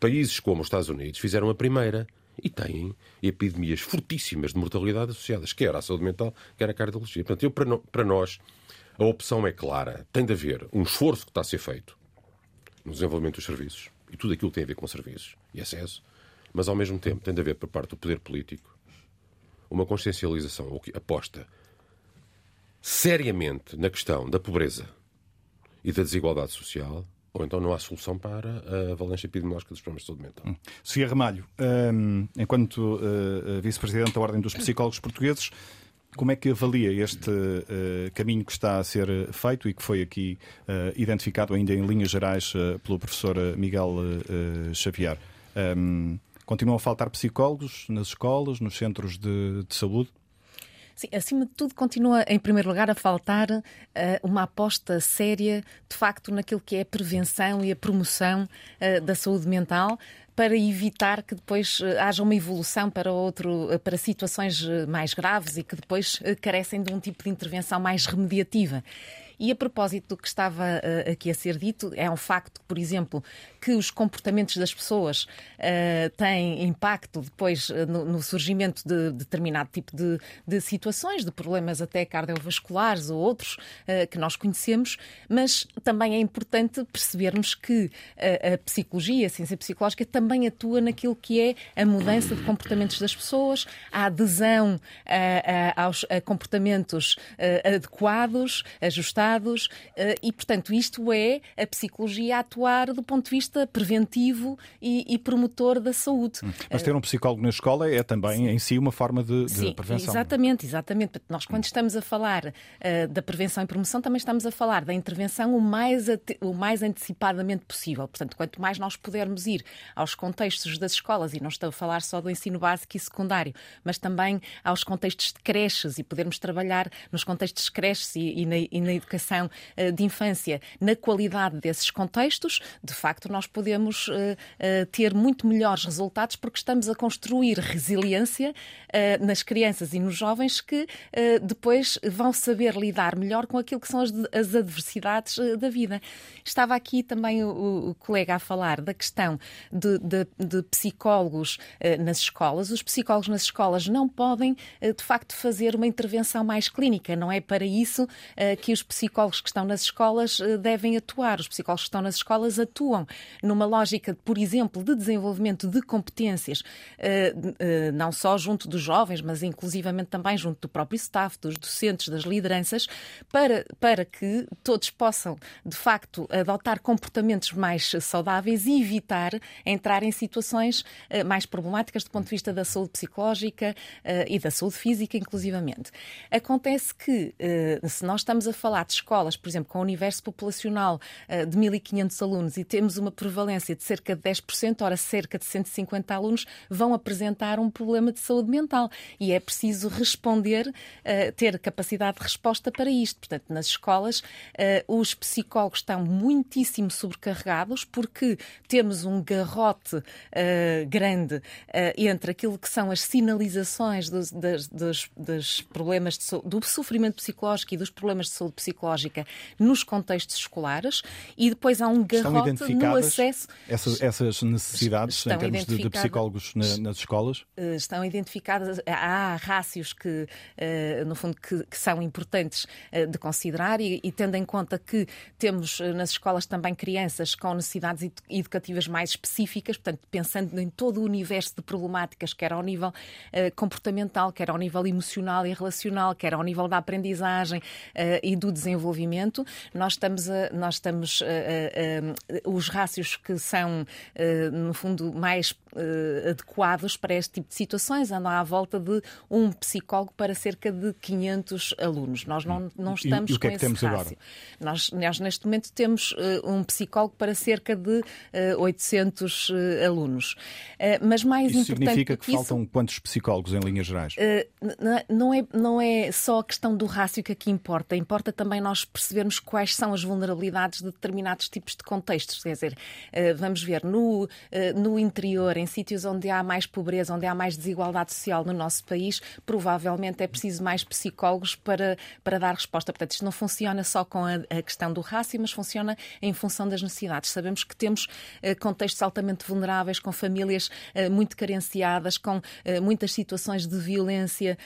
Países como os Estados Unidos fizeram a primeira e têm epidemias fortíssimas de mortalidade associadas, quer à saúde mental, quer à cardiologia. Portanto, eu, para, no, para nós, a opção é clara. Tem de haver um esforço que está a ser feito no desenvolvimento dos serviços e tudo aquilo que tem a ver com serviços e acesso, mas ao mesmo tempo tem de haver, por parte do poder político, uma consciencialização ou que aposta seriamente na questão da pobreza e da desigualdade social, ou então não há solução para a avalanche epidemiológica dos problemas de saúde mental. Hum. Sofia Ramalho, um, enquanto uh, vice-presidente da Ordem dos Psicólogos Portugueses, como é que avalia este uh, caminho que está a ser feito e que foi aqui uh, identificado ainda em linhas gerais uh, pelo professor Miguel Xavier? Um, continuam a faltar psicólogos nas escolas, nos centros de, de saúde? Sim, acima de tudo, continua em primeiro lugar a faltar uh, uma aposta séria, de facto, naquilo que é a prevenção e a promoção uh, da saúde mental, para evitar que depois eh, haja uma evolução para outro, eh, para situações eh, mais graves e que depois carecem de um tipo de intervenção mais remediativa. E a propósito do que estava uh, aqui a ser dito, é um facto, por exemplo, que os comportamentos das pessoas uh, têm impacto depois uh, no, no, surgimento de determinado tipo de, de, situações, de problemas até cardiovasculares ou outros que nós conhecemos, mas também é importante percebermos que a, psicologia, a ciência psicológica, também atua naquilo que é a mudança de comportamentos das pessoas, a adesão aos a comportamentos adequados, ajustados, e, portanto, isto é a psicologia a atuar do ponto de vista preventivo e, e promotor da saúde. Mas ter um psicólogo na escola é também Sim. em si uma forma de, de Sim, prevenção. Exatamente, exatamente. Nós, quando estamos a falar uh, da prevenção e promoção, também estamos a falar da intervenção o mais, o mais antecipadamente possível. Portanto, quanto mais nós pudermos ir aos contextos das escolas, e não estou a falar só do ensino básico e secundário, mas também aos contextos de creches e podermos trabalhar nos contextos de creches e, e, na, e na, educação uh, de infância, na qualidade desses contextos, de facto, nós podemos uh, uh, ter muito melhores resultados porque estamos a construir resiliência nas crianças e nos jovens que depois vão saber lidar melhor com aquilo que são as, adversidades da vida. Estava aqui também o, o, colega a falar da questão de, de, de psicólogos nas escolas. Os psicólogos nas escolas não podem, de facto, fazer uma intervenção mais clínica. Não é para isso que os psicólogos que estão nas escolas devem atuar. Os psicólogos que estão nas escolas atuam numa lógica, por exemplo, de desenvolvimento de competências, eh, eh, não só junto dos jovens, mas inclusivamente também junto do próprio staff, dos docentes, das lideranças, para, para que todos possam, de facto, adotar comportamentos mais saudáveis e evitar entrar em situações eh, mais problemáticas do ponto de vista da saúde psicológica e da saúde física, inclusivamente. Acontece que, se nós estamos a falar de escolas, por exemplo, com um universo populacional de 1.500 alunos e temos uma prevalência de cerca de 10%, ora cerca de 150 alunos vão apresentar um problema de saúde mental. E é preciso responder, uh, ter capacidade de resposta para isto. Portanto, nas escolas, uh, os psicólogos estão muitíssimo sobrecarregados porque temos um garrote grande entre aquilo que são as sinalizações dos, dos, dos problemas de, do sofrimento psicológico e dos problemas de saúde psicológica nos contextos escolares e depois há um garrote no acesso. Essas, essas necessidades em termos de, de psicólogos na, nas escolas? Eh, estão identificadas. Há rácios que, eh, no fundo, que, que são importantes eh, de considerar e, e, tendo em conta que temos nas escolas também crianças com necessidades educativas mais específicas, portanto, pensando em todo o universo de problemáticas, quer ao nível comportamental, quer ao nível emocional e relacional, quer ao nível da aprendizagem e do desenvolvimento, nós estamos, a, nós estamos a, a, os rácios que são, eh, no fundo, mais adequados para este tipo de situações. Andam à volta de um psicólogo para cerca de 500 alunos. Nós não, não estamos e, e o que com é que temos rácio. agora? Nós, nós, neste momento, temos um psicólogo para cerca de uh, 800 uh, alunos. mas mais isso importante significa que, que faltam isso, quantos psicólogos em linhas gerais? não, é, não é só a questão do rácio que aqui importa. Importa também nós percebermos quais são as vulnerabilidades de determinados tipos de contextos. Quer dizer, vamos ver, no, no interior, em sítios onde há mais pobreza, onde há mais desigualdade social no nosso país, provavelmente é preciso mais psicólogos para, para dar resposta. Portanto, isto não funciona só com a, a questão do rácio, mas funciona em função das necessidades. Sabemos que temos uh, contextos altamente vulneráveis, com famílias muito carenciadas, com muitas situações de violência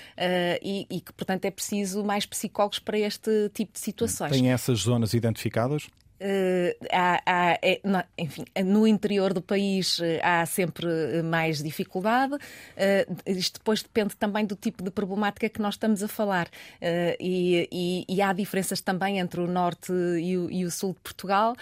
e, e que, portanto, é preciso mais psicólogos para este tipo de situações. Tem essas zonas identificadas? Uh, há, há, é, enfim, no interior do país uh, há sempre mais dificuldade. Uh, isto depois depende também do tipo de problemática que nós estamos a falar. E, e, e, há diferenças também entre o norte e o, e o sul de Portugal,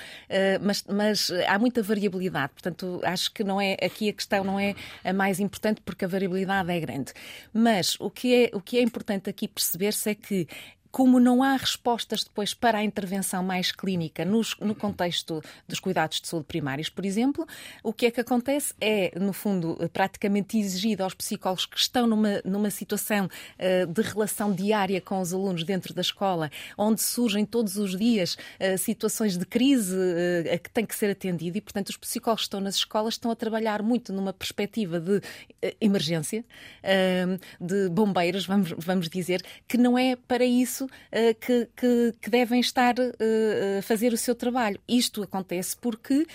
mas, mas, há muita variabilidade. Portanto, acho que não é aqui a questão não é a mais importante porque a variabilidade é grande. Mas o que é, o que é importante aqui perceber-se é que como não há respostas depois para a intervenção mais clínica nos, no contexto dos cuidados de saúde primários, por exemplo, o que é que acontece é, no fundo, praticamente exigido aos psicólogos que estão numa, numa situação uh, de relação diária com os alunos dentro da escola, onde surgem todos os dias uh, situações de crise uh, que têm que ser atendido e, portanto, os psicólogos que estão nas escolas estão a trabalhar muito numa perspectiva de emergência, de bombeiros, vamos, vamos dizer, que não é para isso isso uh, que, que, que, devem estar uh, a fazer o seu trabalho. Isto acontece porque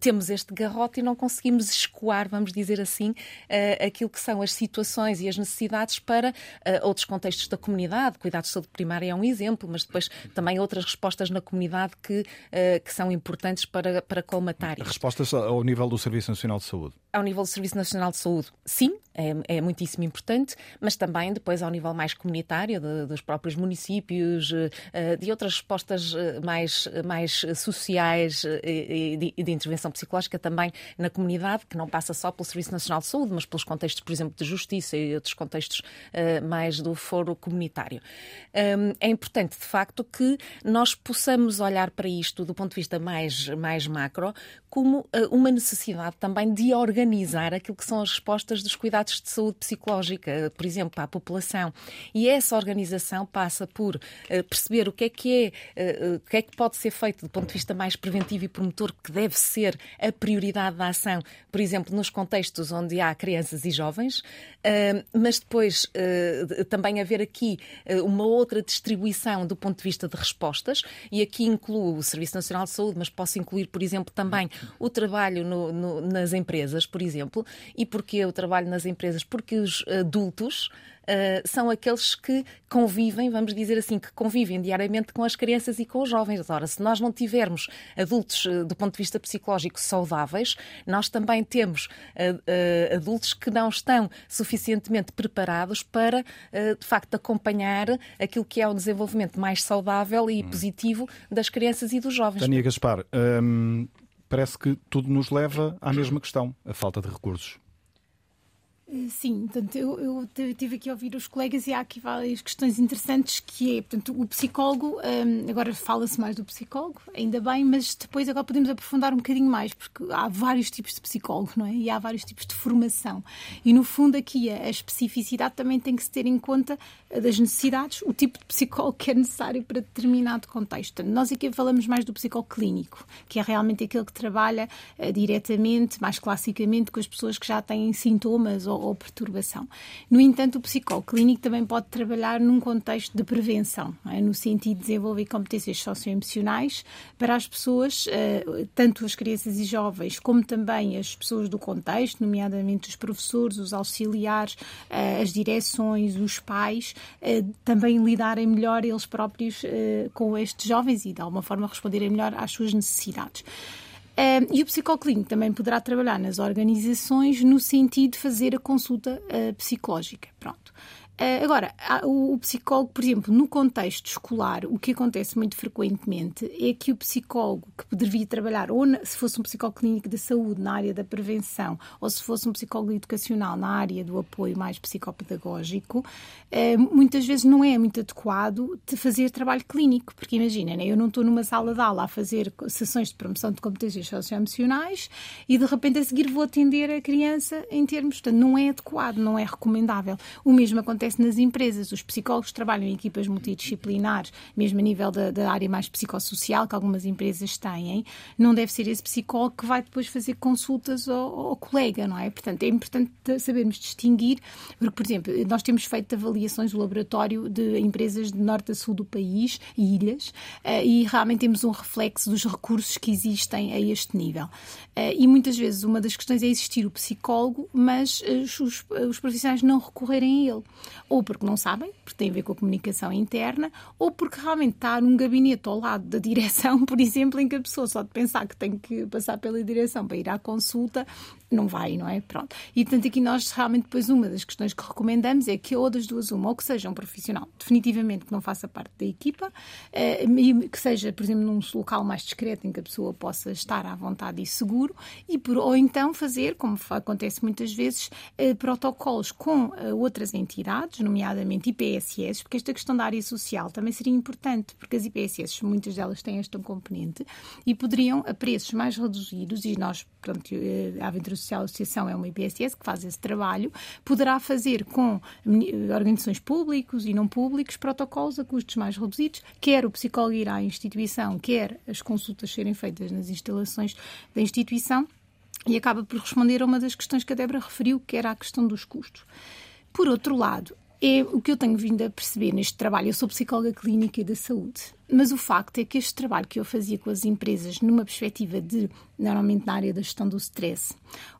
temos este garrote e não conseguimos escoar, vamos dizer assim, aquilo que são as situações e as necessidades para outros contextos da comunidade. Cuidados de saúde primária é um exemplo, mas depois também outras respostas na comunidade que, que são importantes para, para colmatar. Respostas ao nível do Serviço Nacional de Saúde? Ao nível do Serviço Nacional de Saúde, sim, é, é muitíssimo importante, mas também depois ao nível mais comunitário, de, dos próprios municípios, eh, de outras respostas eh, mais, mais sociais e de, de, intervenção psicológica também na comunidade, que não passa só pelo Serviço Nacional de Saúde, mas pelos contextos, por exemplo, de justiça e outros contextos eh, mais do foro comunitário. É importante, de facto, que nós possamos olhar para isto do ponto de vista mais, mais macro como uma necessidade também de organizar aquilo que são as respostas dos cuidados de saúde psicológica, por exemplo, para a população. E essa organização passa por uh, perceber o que é que é, uh, o que é que pode ser feito do ponto de vista mais preventivo e promotor, que deve ser a prioridade da ação, por exemplo, nos contextos onde há crianças e jovens, uh, mas depois também haver aqui uma outra distribuição do ponto de vista de respostas, e aqui incluo o Serviço Nacional de Saúde, mas posso incluir, por exemplo, também o trabalho no, no, nas empresas, por exemplo. E porquê o trabalho nas empresas? Porque os adultos Uh, são aqueles que convivem, vamos dizer assim, que convivem diariamente com as crianças e com os jovens. Ora, se nós não tivermos adultos uh, do ponto de vista psicológico saudáveis, nós também temos uh, adultos que não estão suficientemente preparados para, de facto, acompanhar aquilo que é o desenvolvimento mais saudável e hum. positivo das crianças e dos jovens. Tânia Gaspar, hum, parece que tudo nos leva à mesma questão, a falta de recursos. Eh, sim, portanto, eu, eu tive aqui a ouvir os colegas e há aqui várias questões interessantes que é, portanto, o psicólogo, um, agora fala-se mais do psicólogo, ainda bem, mas depois agora podemos aprofundar um bocadinho mais, porque há vários tipos de psicólogo, não é? E há vários tipos de formação. E no fundo aqui a, especificidade também tem que se ter em conta das necessidades, o tipo de psicólogo que é necessário para determinado contexto. Portanto, nós aqui falamos mais do psicólogo clínico, que é realmente aquele que trabalha uh, diretamente, mais classicamente, com as pessoas que já têm sintomas ou ou perturbação. No entanto, o psicólogo clínico também pode trabalhar num contexto de prevenção, é? no sentido de desenvolver competências socioemocionais para as pessoas, eh, tanto as crianças e jovens, como também as pessoas do contexto, nomeadamente os professores, os auxiliares, eh, as direções, os pais, eh, também lidarem melhor eles próprios com estes jovens e, de alguma forma, responderem melhor às suas necessidades e o psicoclínico também poderá trabalhar nas organizações no sentido de fazer a consulta uh, psicológica. Pronto. Uh, agora, o, psicólogo, por exemplo, no contexto escolar, o que acontece muito frequentemente é que o psicólogo que devia trabalhar, ou se fosse um psicólogo clínico de saúde na área da prevenção, ou se fosse um psicólogo educacional na área do apoio mais psicopedagógico, uh, muitas vezes não é muito adequado de fazer trabalho clínico, porque imagina, né, eu não estou numa sala de aula a fazer sessões de promoção de competências socioemocionais e de repente a seguir vou atender a criança em termos, portanto, não é adequado, não é recomendável. O mesmo acontece acontece nas empresas. Os psicólogos trabalham em equipas multidisciplinares, mesmo a nível da, da área mais psicossocial, que algumas empresas têm. Não deve ser esse psicólogo que vai depois fazer consultas ao, ao colega, não é? Portanto, é importante sabermos distinguir, porque, por exemplo, nós temos feito avaliações do laboratório de empresas de norte a sul do país e ilhas, eh, e realmente temos um reflexo dos recursos que existem a este nível. Eh, e muitas vezes uma das questões é existir o psicólogo, mas eh, os, os profissionais não recorrerem a ele ou porque não sabem, porque tem a ver com a comunicação interna, ou porque realmente está num gabinete ao lado da direção, por exemplo, em que a pessoa só de pensar que tem que passar pela direção para ir à consulta, não vai, não é? Pronto. E portanto aqui nós realmente depois uma das questões que recomendamos é que ou das duas uma, ou que seja um profissional definitivamente que não faça parte da equipa, eh, que seja, por exemplo, num local mais discreto em que a pessoa possa estar à vontade e seguro, e por, ou então fazer, como acontece muitas vezes, eh, protocolos com eh, outras entidades, nomeadamente IPSS, porque esta questão da área social também seria importante, porque as IPSS, muitas delas têm esta componente, e poderiam, a preços mais reduzidos, e nós, portanto, a Aventura Social Associação é uma IPSS que faz esse trabalho, poderá fazer com organizações públicas e não públicos protocolos a custos mais reduzidos, quer o psicólogo ir à instituição, quer as consultas serem feitas nas instalações da instituição, e acaba por responder a uma das questões que a Débora referiu, que era a questão dos custos. Por outro lado, é o que eu tenho vindo a perceber neste trabalho. Eu sou psicóloga clínica da saúde, mas o facto é que este trabalho que eu fazia com as empresas, numa perspectiva de, normalmente na área da gestão do stress,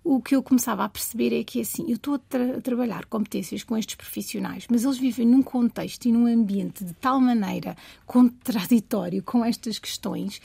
o que eu começava a perceber é que assim, eu estou a, tra trabalhar competências com estes profissionais, mas eles vivem num contexto e num ambiente de tal maneira contraditório com estas questões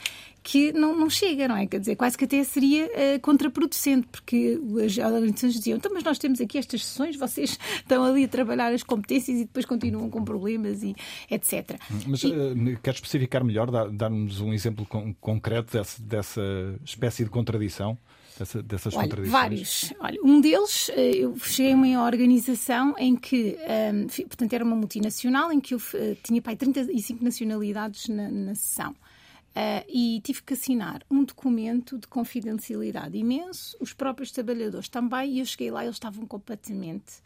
que não, não chega, não é? Quer dizer, quase que até seria uh, contraproducente, porque as organizações diziam, então, mas nós temos aqui estas sessões, vocês estão ali a trabalhar as competências e depois continuam com problemas e etc. Mas e... uh, quer especificar melhor, dar-nos um exemplo con concreto dessa, dessa espécie de contradição? Dessa, dessas Olha, contradições? Vários. Olha, um deles, eh, eu cheguei a uma organização em que, um, portanto, era uma multinacional, em que eu tinha pai, 35 nacionalidades na, na sessão. Uh, e tive que assinar um documento de confidencialidade imenso, os próprios trabalhadores também, e eu cheguei lá e eles estavam completamente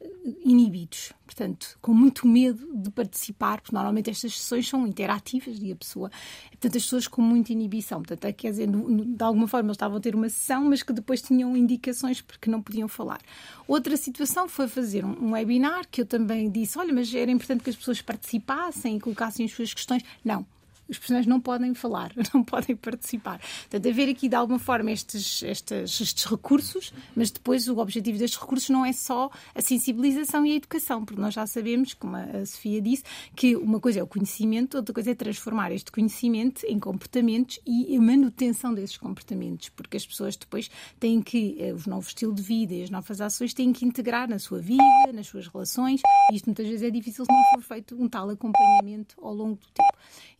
eh, inibidos, portanto, com muito medo de participar, porque normalmente estas sessões são interativas e a pessoa, portanto, as pessoas com muita inibição, portanto, é, quer dizer, de alguma forma eles estavam a ter uma sessão, mas que depois tinham indicações porque não podiam falar. Outra situação foi fazer um webinar que eu também disse, olha, mas era importante que as pessoas participassem e colocassem as suas questões. Não, os personagens não podem falar, não podem participar. Portanto, haver aqui de alguma forma estes, estes, estes recursos, mas depois o objetivo destes recursos não é só a sensibilização e a educação, porque nós já sabemos, como a Sofia disse, que uma coisa é o conhecimento, outra coisa é transformar este conhecimento em comportamentos e a manutenção desses comportamentos, porque as pessoas depois têm que, eh, o novo estilo de vida e as novas ações têm que integrar na sua vida, nas suas relações, e isto muitas vezes é difícil se não for feito um tal acompanhamento ao longo do tempo.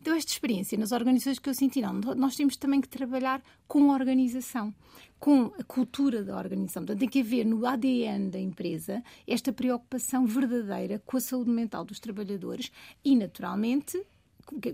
Então, esta experiência nas organizações que eu senti, não, nós temos também que trabalhar com a organização, com a cultura da organização. Portanto, tem que haver no ADN da empresa esta preocupação verdadeira com a saúde mental dos trabalhadores e, naturalmente,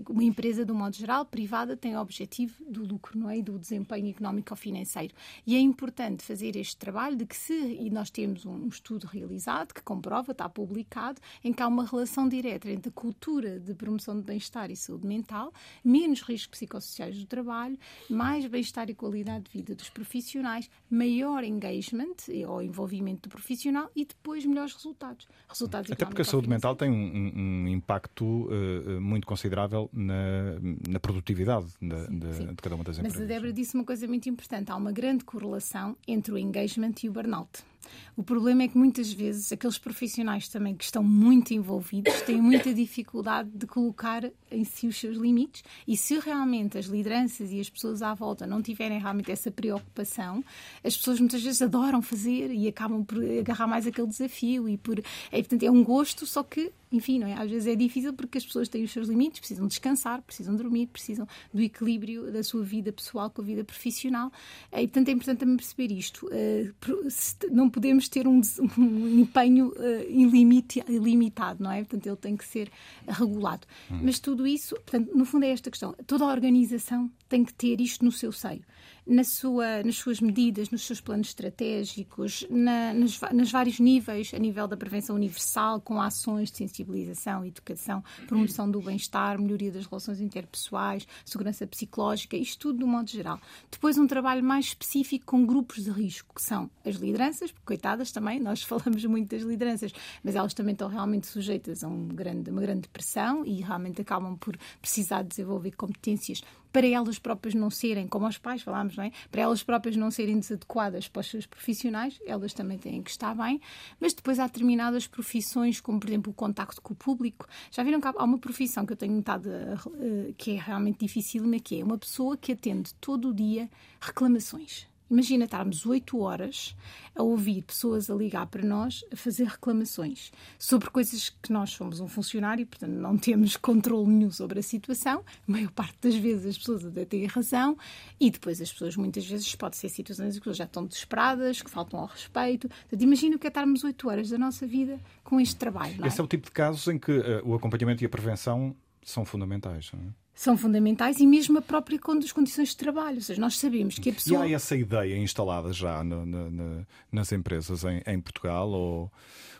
uma empresa, de um modo geral, privada, tem o objetivo do lucro não é? e do desempenho económico ou financeiro. E é importante fazer este trabalho de que se, e nós temos um estudo realizado que comprova, está publicado, em que há uma relação direta entre a cultura de promoção de bem-estar e saúde mental, menos riscos psicossociais do trabalho, mais bem-estar e qualidade de vida dos profissionais, maior engagement ou envolvimento do profissional e depois melhores resultados. resultados Até porque a saúde mental tem um, um impacto uh, muito considerável na, na produtividade de, sim, de, sim. de, cada uma das empresas. Mas a Débora disse uma coisa muito importante: há uma grande correlação entre o engagement e o burnout. O problema é que muitas vezes aqueles profissionais também que estão muito envolvidos têm muita dificuldade de colocar em si os seus limites e se realmente as lideranças e as pessoas à volta não tiverem realmente essa preocupação, as pessoas muitas vezes adoram fazer e acabam por agarrar mais aquele desafio e por é, portanto é um gosto, só que enfim, não é? às vezes é difícil porque as pessoas têm os seus limites, precisam descansar, precisam dormir, precisam do equilíbrio da sua vida pessoal com a vida profissional. E, portanto, é importante também perceber isto. Eh, não podemos ter um, um empenho uh, ilimitado, não é? Portanto, ele tem que ser regulado. Hum. Mas tudo isso, portanto, no fundo é esta questão. Toda a organização tem que ter isto no seu seio na sua, nas suas medidas, nos seus planos estratégicos, na, nos, nos, vários níveis, a nível da prevenção universal, com ações de sensibilização, educação, promoção do bem-estar, melhoria das relações interpessoais, segurança psicológica, isto tudo de um modo geral. Depois, um trabalho mais específico com grupos de risco, que são as lideranças, porque coitadas também, nós falamos muito das lideranças, mas elas também estão realmente sujeitas a um grande, uma grande pressão e realmente acabam por precisar desenvolver competências para elas próprias não serem, como os pais falámos, não é? para elas próprias não serem desadequadas para os seus profissionais, elas também têm que estar bem, mas depois há determinadas profissões, como por exemplo o contacto com o público. Já viram que há uma profissão que eu tenho notado uh, que é realmente difícil, que é uma pessoa que atende todo o dia reclamações. Imagina estarmos oito horas a ouvir pessoas a ligar para nós a fazer reclamações sobre coisas que nós somos um funcionário, portanto não temos controle nenhum sobre a situação. A maior parte das vezes as pessoas até têm razão e depois as pessoas muitas vezes pode ser situações em que já estão desesperadas, que faltam ao respeito. Portanto, imagina o que é estarmos oito horas da nossa vida com este trabalho. É? Esse é o tipo de casos em que uh, o acompanhamento e a prevenção são fundamentais. Não é? São fundamentais e mesmo a própria as condições de trabalho. Ou seja, nós sabemos que a pessoa. E há essa ideia instalada já no, no, no, nas empresas em, em, Portugal ou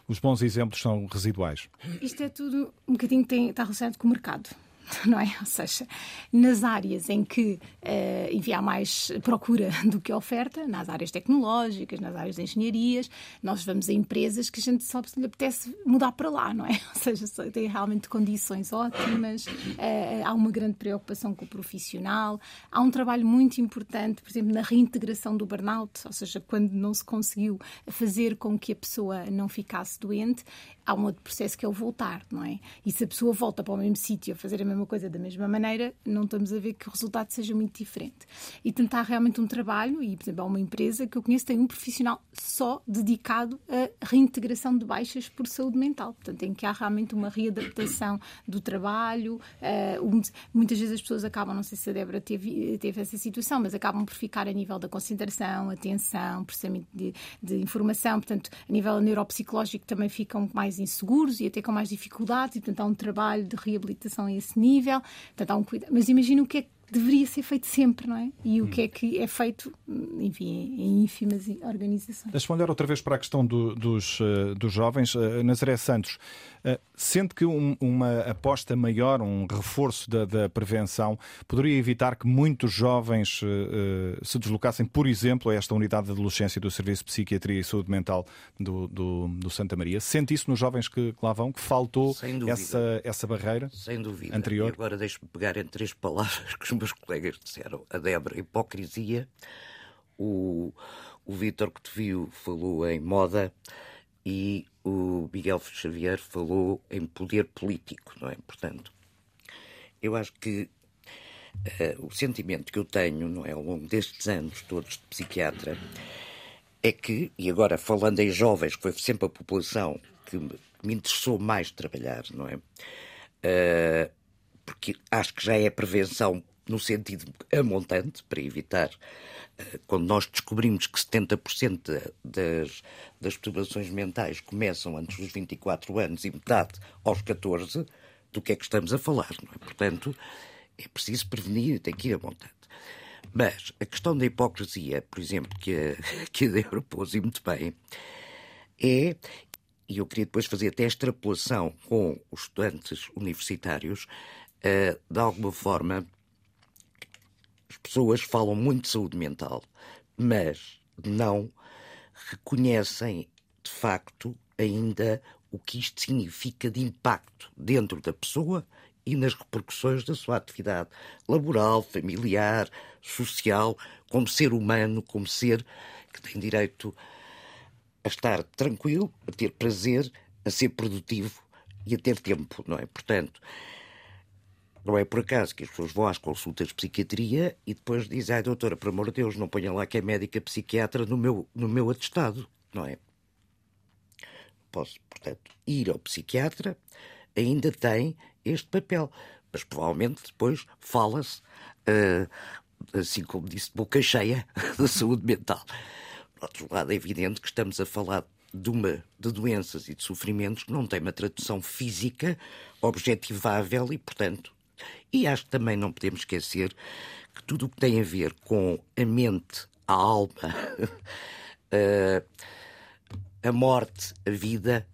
os bons exemplos são residuais? Isto é tudo um bocadinho tem, está relacionado com o mercado. não é? Ou seja, nas áreas em que uh, enfim, há mais procura do que oferta, nas áreas tecnológicas, nas áreas de engenharias, nós vamos a empresas que a gente só lhe apetece mudar para lá, não é? Ou seja, tem realmente condições ótimas, uh, há uma grande preocupação com o profissional, há um trabalho muito importante, por exemplo, na reintegração do burnout, ou seja, quando não se conseguiu fazer com que a pessoa não ficasse doente, há um outro processo que é o voltar, não é? E se a pessoa volta para o mesmo sítio a fazer a mesma coisa da mesma maneira, não estamos a ver que o resultado seja muito diferente. E tentar realmente um trabalho, e por exemplo, há uma empresa que eu conheço tem um profissional só dedicado à reintegração de baixas por saúde mental, portanto, em que há realmente uma readaptação do trabalho. Uh, muitas vezes as pessoas acabam, não sei se a Débora teve, teve essa situação, mas acabam por ficar a nível da concentração, atenção, processamento de, de informação, portanto, a nível neuropsicológico também ficam mais inseguros e até com mais dificuldades, e portanto há um trabalho de reabilitação a esse nível, portanto há um cuidado. Mas imagina o que é que deveria ser feito sempre, não é? E o que é que é feito, enfim, em ínfimas organizações. Deixa-me olhar outra vez para a questão do, dos, uh, dos jovens. Uh, Nazaré Santos, uh, sente que um, uma aposta maior, um reforço da, da, prevenção, poderia evitar que muitos jovens se deslocassem, por exemplo, a esta unidade de adolescência do Serviço de Psiquiatria e Saúde Mental do, do, do Santa Maria? Sente isso nos jovens que, que lá vão, que faltou essa, essa barreira Sem dúvida. anterior? E agora deixe-me pegar em três palavras que meus colegas disseram, a Débora, hipocrisia, o, o Vítor viu falou em moda e o Miguel Xavier falou em poder político, não é? Portanto, eu acho que uh, o sentimento que eu tenho, não é, ao longo destes anos todos de psiquiatra, é que, e agora falando em jovens, que foi sempre a população que me, me interessou mais trabalhar, não é? Uh, porque acho que já é prevenção no sentido amontante, para evitar, eh, quando nós descobrimos que 70% das, das perturbações mentais começam antes dos 24 anos e metade aos 14, do que é que estamos a falar, não é? Portanto, é preciso prevenir e tem que ir a montante. Mas a questão da hipocrisia, por exemplo, que a, que a Débora pôs e muito bem, é, e eu queria depois fazer até extrapolação com os estudantes universitários, uh, de alguma forma pessoas falam muito de saúde mental, mas não reconhecem de facto ainda o que isto significa de impacto dentro da pessoa e nas repercussões da sua atividade laboral, familiar, social, como ser humano, como ser que tem direito a estar tranquilo, a ter prazer, a ser produtivo e a ter tempo, não é? Portanto, não é por acaso que as pessoas vão às consultas de psiquiatria e depois dizem, ai doutora, por amor de Deus, não ponha lá que é médica psiquiatra no meu, no meu atestado, não é? Posso, portanto, ir ao psiquiatra ainda tem este papel, mas provavelmente depois fala-se, uh, assim como disse, boca cheia da saúde mental. Por outro lado, é evidente que estamos a falar de, uma, de doenças e de sofrimentos que não têm uma tradução física objetivável e, portanto, e acho que também não podemos esquecer que tudo o que tem a ver com a mente, a alma, a morte, a vida,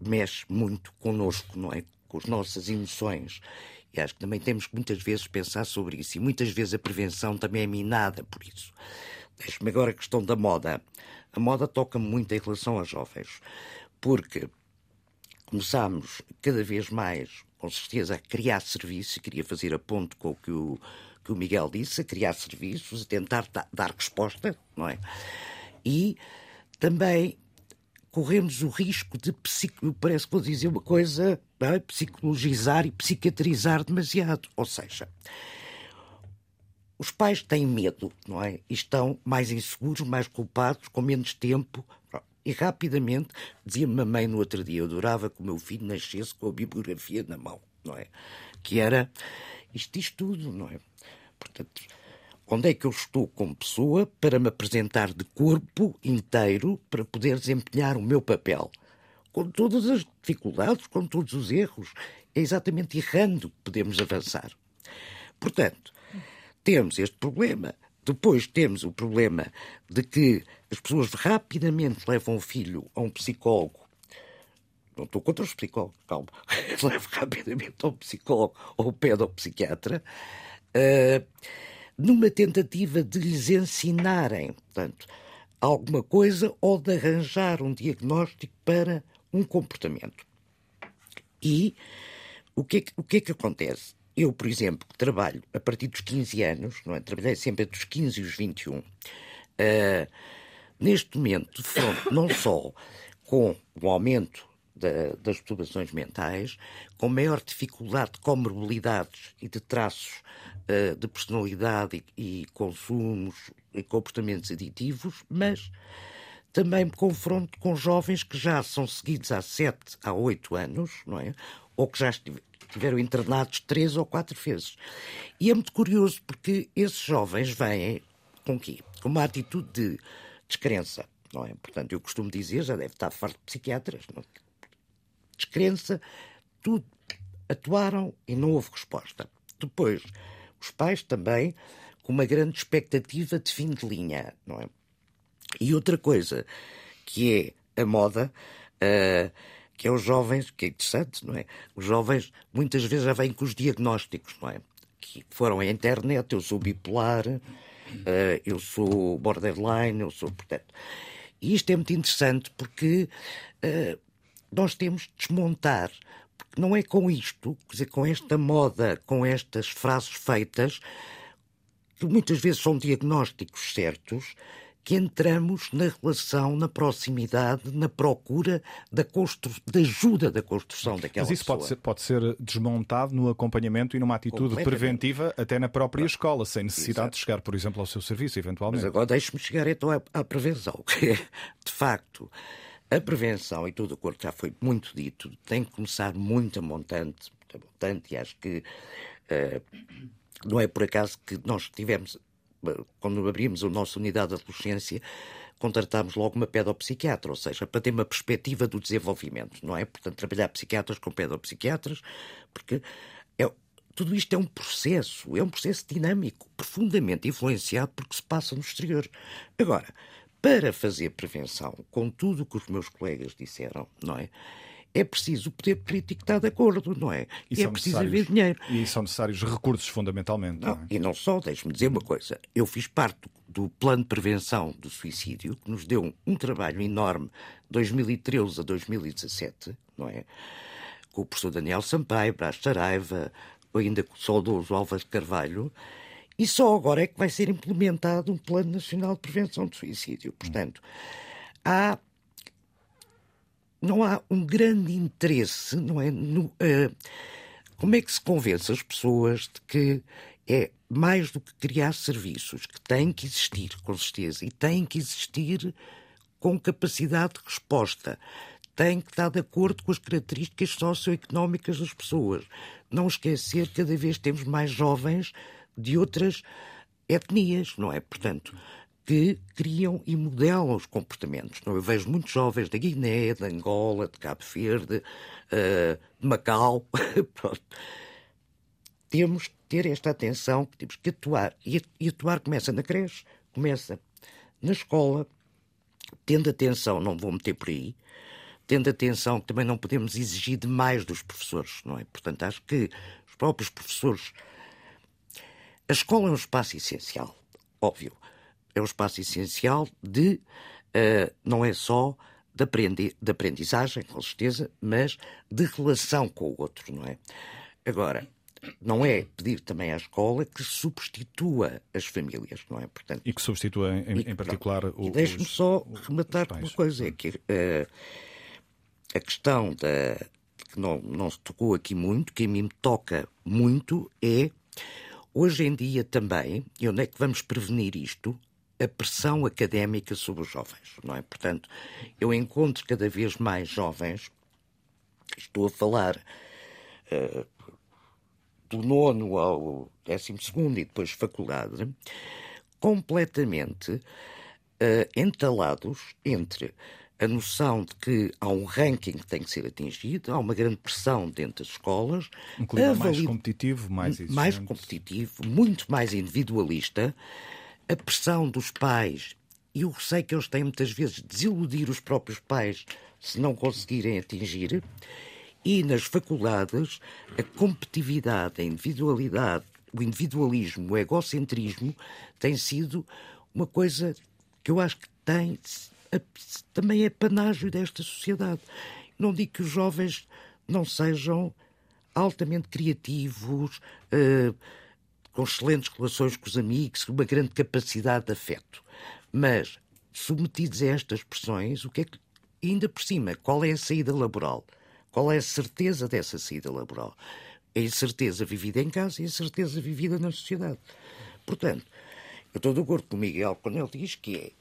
mexe muito connosco, não é? Com as nossas emoções. E acho que também temos que muitas vezes pensar sobre isso. E muitas vezes a prevenção também é minada por isso. Deixe-me agora a questão da moda. A moda toca muito em relação aos jovens, porque começamos cada vez mais com certeza, a criar serviços, queria fazer a ponto com o que o, que o Miguel disse, a criar serviços, a tentar dar resposta, não é? E também corremos o risco de, parece que vou dizer uma coisa, é? psicologizar e psiquiatrizar demasiado. Ou seja, os pais têm medo, não é? E estão mais inseguros, mais culpados, com menos tempo. E rapidamente, dizia-me a mãe no outro dia, eu adorava que o meu filho nascesse com a bibliografia na mão, não é? Que era isto diz tudo, não é? Portanto, onde é que eu estou como pessoa para me apresentar de corpo inteiro para poder desempenhar o meu papel? Com todas as dificuldades, com todos os erros. É exatamente errando que podemos avançar. Portanto, temos este problema depois temos o problema de que as pessoas rapidamente levam o filho a um psicólogo não estou contra os psicólogos, calma, levo rapidamente ao psicólogo ou ao pedopsiquiatra, uh, numa tentativa de lhes ensinarem, portanto, alguma coisa ou de arranjar um diagnóstico para um comportamento. E o que, é que, o que é que acontece? Eu, por exemplo, trabalho a partir dos 15 anos, não é? trabalhei sempre entre os 15 e os 21, uh, neste momento, de fronte não só com o aumento da, das perturbações mentais, com maior dificuldade de comorbilidades e de traços uh, de personalidade e, e consumos e comportamentos aditivos, mas também me confronto com jovens que já são seguidos há 7 a 8 anos, não é? Ou que já estiveram internados três ou quatro vezes. E é muito curioso porque esses jovens vêm com quê? Com uma atitude de descrença, não é? Portanto, eu costumo dizer, já deve estar farto de psiquiatras, não? descrença, tudo atuaram e não houve resposta. Depois, os pais também com uma grande expectativa de fim de linha, não é? E outra coisa que é a moda, uh, que é os jovens, que é interessante, não é? Os jovens muitas vezes já vêm com os diagnósticos, não é? Que foram à internet, eu sou bipolar, eu sou borderline, eu sou, portanto. E isto é muito interessante porque uh, nós temos de desmontar. Porque não é com isto, quer dizer, com esta moda, com estas frases feitas, que muitas vezes são diagnósticos certos, que entramos na relação, na proximidade, na procura da, constru... da ajuda da construção daquela Mas isso pessoa. pode ser, pode ser desmontado no acompanhamento e numa atitude preventiva até na própria escola, sem necessidade Exato. de chegar, por exemplo, ao seu serviço, eventualmente. Mas agora deixe-me chegar então à, à prevenção, que é, de facto, a prevenção, e tudo o que já foi muito dito, tem que começar muito a montante, muito a montante, e acho que uh, não é por acaso que nós tivemos quando abrimos a nossa unidade de adolescência, contratámos logo uma pedopsiquiatra, ou seja, para ter uma perspectiva do desenvolvimento, não é? Portanto, trabalhar psiquiatras com pedopsiquiatras, porque é, tudo isto é um processo, é um processo dinâmico, profundamente influenciado porque se passa no exterior. Agora, para fazer prevenção, com tudo o que os meus colegas disseram, não é? É preciso o poder político estar de acordo, não é? E, e é preciso haver dinheiro. E são necessários recursos, fundamentalmente. Não, não é? E não só, deixe-me dizer uma coisa. Eu fiz parte do plano de prevenção do suicídio, que nos deu um, um trabalho enorme, 2013 a 2017, não é? Com o professor Daniel Sampaio, Brás Saraiva, ainda com o saudoso Álvaro Carvalho, e só agora é que vai ser implementado um Plano Nacional de Prevenção do Suicídio. Portanto, há não há um grande interesse, não é? No, uh, como é que se convence as pessoas de que é mais do que criar serviços, que têm que existir, com certeza, e têm que existir com capacidade de resposta. Têm que estar de acordo com as características socioeconómicas das pessoas. Não esquecer que cada vez temos mais jovens de outras etnias, não é? Portanto, que criam e modelam os comportamentos. Eu vejo muitos jovens da Guiné, de Angola, de Cabo Verde, uh, de Macau. temos que ter esta atenção, temos que atuar. E atuar começa na creche, começa na escola, tendo atenção, não vou meter por aí, tendo atenção que também não podemos exigir demais dos professores, não é? Portanto, acho que os próprios professores. A escola é um espaço essencial, óbvio é um espaço essencial de, uh, não é só de, aprendi de aprendizagem, com certeza, mas de relação com o outro, não é? Agora, não é pedir também à escola que substitua as famílias, não é? Portanto, e que substitua, em, em particular, o. Deixe-me só rematar com uma coisa: é que uh, a questão da, que não, não se tocou aqui muito, que a mim me toca muito, é hoje em dia também, e onde é que vamos prevenir isto? A pressão académica sobre os jovens, não é? Portanto, eu encontro cada vez mais jovens, estou a falar uh, do nono ao décimo segundo e depois faculdade, completamente uh, entalados entre a noção de que há um ranking que tem que ser atingido, há uma grande pressão dentro das escolas. Um clima mais competitivo, mais exigente. Mais competitivo, muito mais individualista a pressão dos pais e o receio que eles têm muitas vezes de desiludir os próprios pais se não conseguirem atingir. E nas faculdades, a competitividade, a individualidade, o individualismo, o egocentrismo tem sido uma coisa que eu acho que tem também é panágio desta sociedade. Não digo que os jovens não sejam altamente criativos, uh, com excelentes relações com os amigos, uma grande capacidade de afeto. Mas, submetidos a estas pressões, o que é que, ainda por cima, qual é a saída laboral? Qual é a certeza dessa saída laboral? A incerteza vivida em casa e a certeza vivida na sociedade. Portanto, eu estou de acordo com o Miguel quando ele diz que é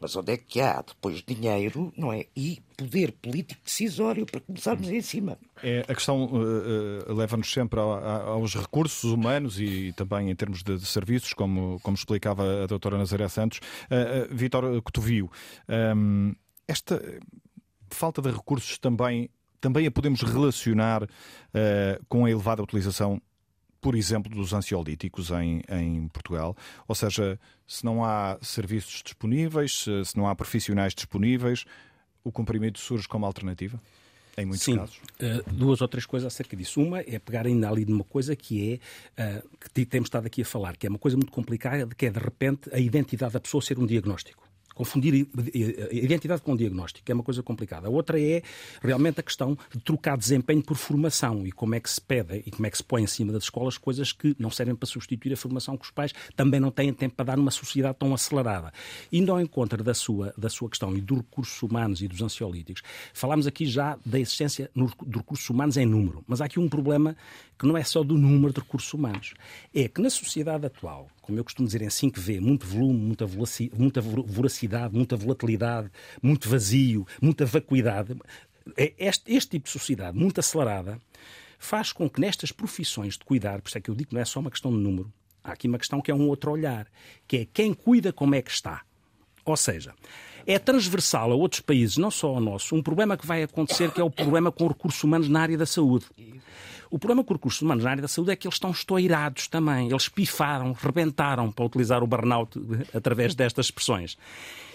mas onde é que há depois dinheiro, não é? E poder político decisório para começarmos em cima. É, a questão uh, uh, leva-nos sempre a, a, aos recursos humanos e também em termos de, de, serviços, como, como explicava a doutora Nazaré Santos. Uh, Vítor Cotovio, um, ehm, esta falta de recursos também, também a podemos relacionar com a elevada utilização por exemplo, dos ansiolíticos em, em Portugal. Ou seja, se não há serviços disponíveis, se não há profissionais disponíveis, o comprimido surge como alternativa? Em muitos Sim, casos. Uh, duas ou três coisas acerca disso. Uma é pegar ainda ali numa coisa que é, uh, que temos estado aqui a falar, que é uma coisa muito complicada, que é de repente a identidade da pessoa ser um diagnóstico confundir identidade com diagnóstico, é uma coisa complicada. A outra é realmente a questão de trocar desempenho por formação e como é que se pede e como é que se põe em cima das escolas coisas que não servem para substituir a formação que os pais também não têm tempo para dar numa sociedade tão acelerada. Indo ao encontro da sua, da sua questão e dos recursos humanos e dos ansiolíticos, falámos aqui já da existência dos recursos humanos em número, mas há aqui um problema que não é só do número de recursos humanos, é que na sociedade atual, como eu costumo dizer em 5V, muito volume, muita, muita voracidade, muita volatilidade, muito vazio, muita vacuidade, é este, este tipo de sociedade muito acelerada faz com que nestas profissões de cuidar, por isso é que eu digo que não é só uma questão de número, há aqui uma questão que é um outro olhar, que é quem cuida como é que está. Ou seja, é transversal a outros países, não só ao nosso, um problema que vai acontecer que é o problema com recursos humanos na área da saúde. O problema com recursos humanos na área da saúde é que eles estão estourados também. Eles pifaram, rebentaram, para utilizar o burnout através destas expressões.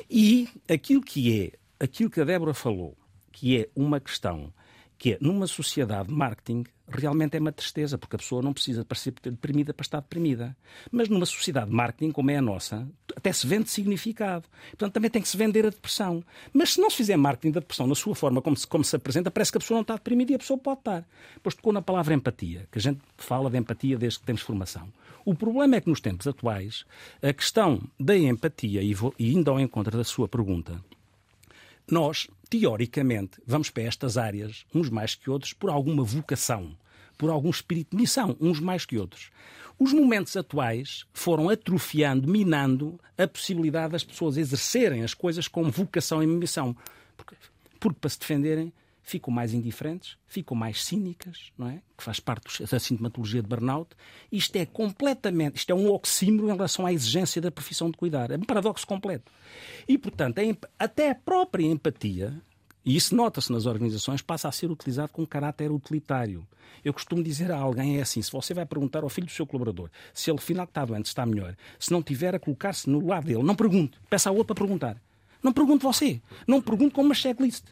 E aquilo que é, aquilo que a Débora falou, que é uma questão que é, numa sociedade de marketing, realmente é uma tristeza, porque a pessoa não precisa parecer deprimida para estar deprimida. Mas numa sociedade de marketing como é a nossa, até se vende significado. Portanto, também tem que se vender a depressão. Mas se não se fizer marketing da depressão na sua forma como se, como se apresenta, parece que a pessoa não está deprimida e a pessoa pode estar. Depois tocou na palavra empatia, que a gente fala de empatia desde que temos formação. O problema é que nos tempos atuais, a questão da empatia, e, vou, e indo ao encontro da sua pergunta, nós, teoricamente, vamos para estas áreas, uns mais que outros, por alguma vocação, por algum espírito de missão, uns mais que outros. Os momentos atuais foram atrofiando, minando a possibilidade das pessoas exercerem as coisas com vocação e missão. Porque, porque para se defenderem, ficam mais indiferentes, ficam mais cínicas, não é? Que faz parte da sintomatologia de burnout. Isto é completamente, isto é um oxímoro em relação à exigência da profissão de cuidar. É um paradoxo completo. E, portanto, até a própria empatia, e isso nota-se nas organizações, passa a ser utilizado com caráter utilitário. Eu costumo dizer a alguém é assim: se você vai perguntar ao filho do seu colaborador se ele, final que está doente, está melhor, se não tiver a colocar-se no lado dele, não pergunte. Peça ao outro para perguntar. Não pergunte você. Não pergunte com uma checklist.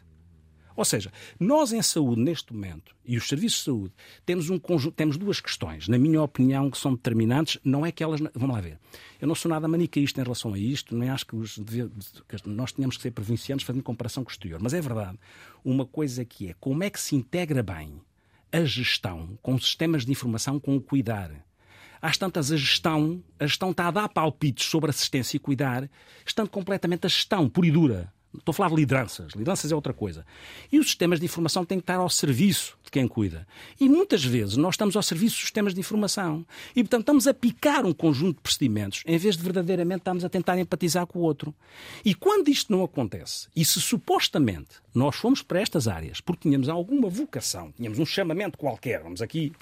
Ou seja, nós em saúde, neste momento, e os serviços de saúde, temos, um conjunto, temos duas questões, na minha opinião, que são determinantes. Não é que elas. Vamos lá ver. Eu não sou nada manicaísta em relação a isto, nem acho que, os, que nós tenhamos que ser provincianos fazendo comparação com o exterior. Mas é verdade. Uma coisa que é como é que se integra bem a gestão com sistemas de informação com o cuidar. Às tantas, a gestão, a gestão está a dar palpites sobre assistência e cuidar, estando completamente a gestão pura e dura Estou a falar de lideranças. Lideranças é outra coisa. E os sistemas de informação têm que estar ao serviço de quem cuida. E muitas vezes nós estamos ao serviço dos sistemas de informação. E, portanto, estamos a picar um conjunto de procedimentos em vez de verdadeiramente estarmos a tentar empatizar com o outro. E quando isto não acontece, e se supostamente nós fomos para estas áreas porque tínhamos alguma vocação, tínhamos um chamamento qualquer, vamos aqui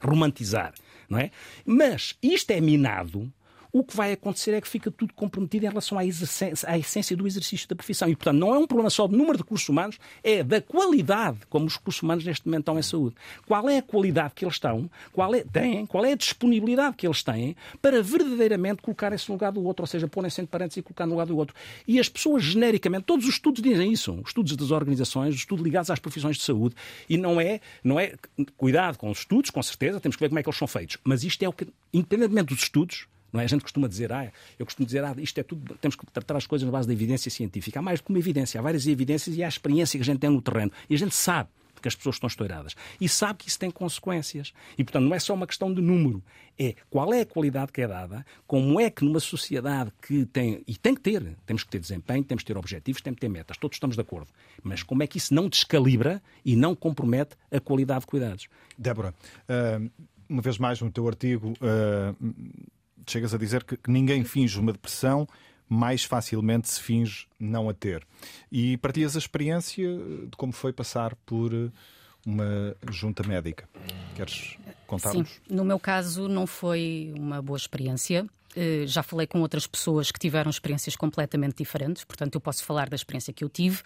romantizar, não é? Mas isto é minado o que vai acontecer é que fica tudo comprometido em relação à essência, à essência do exercício da profissão. E, portanto, não é um problema só do número de recursos humanos, é da qualidade como os recursos humanos neste momento estão em saúde. Qual é a qualidade que eles estão, qual é, têm, qual é a disponibilidade que eles têm para verdadeiramente colocar-se no lugar do outro, ou seja, porem-se entre parênteses e colocar no lugar do outro. E as pessoas, genericamente, todos os estudos dizem isso, os estudos das organizações, os estudos ligados às profissões de saúde, e não é, não é, cuidado com os estudos, com certeza, temos que ver como é que eles são feitos, mas isto é o que, independentemente dos estudos, não é? A gente costuma dizer, ah, eu costumo dizer, ah, isto é tudo, temos que tratar as coisas na base da evidência científica. Há mais do que uma evidência, há várias evidências e há a experiência que a gente tem no terreno. E a gente sabe que as pessoas estão estouradas. E sabe que isso tem consequências. E, portanto, não é só uma questão de número. É qual é a qualidade que é dada, como é que numa sociedade que tem. E tem que ter. Temos que ter desempenho, temos que ter objetivos, temos que ter metas. Todos estamos de acordo. Mas como é que isso não descalibra e não compromete a qualidade de cuidados? Débora, uh, uma vez mais no teu artigo. Chegas a dizer que, que ninguém finge uma depressão, mais facilmente se finge não a ter. E partilhas a experiência de como foi passar por eh, uma junta médica. Queres contar-nos? Sim, no meu caso não foi uma boa experiência. Eh, já falei com outras pessoas que tiveram experiências completamente diferentes, portanto, eu posso falar da experiência que eu tive.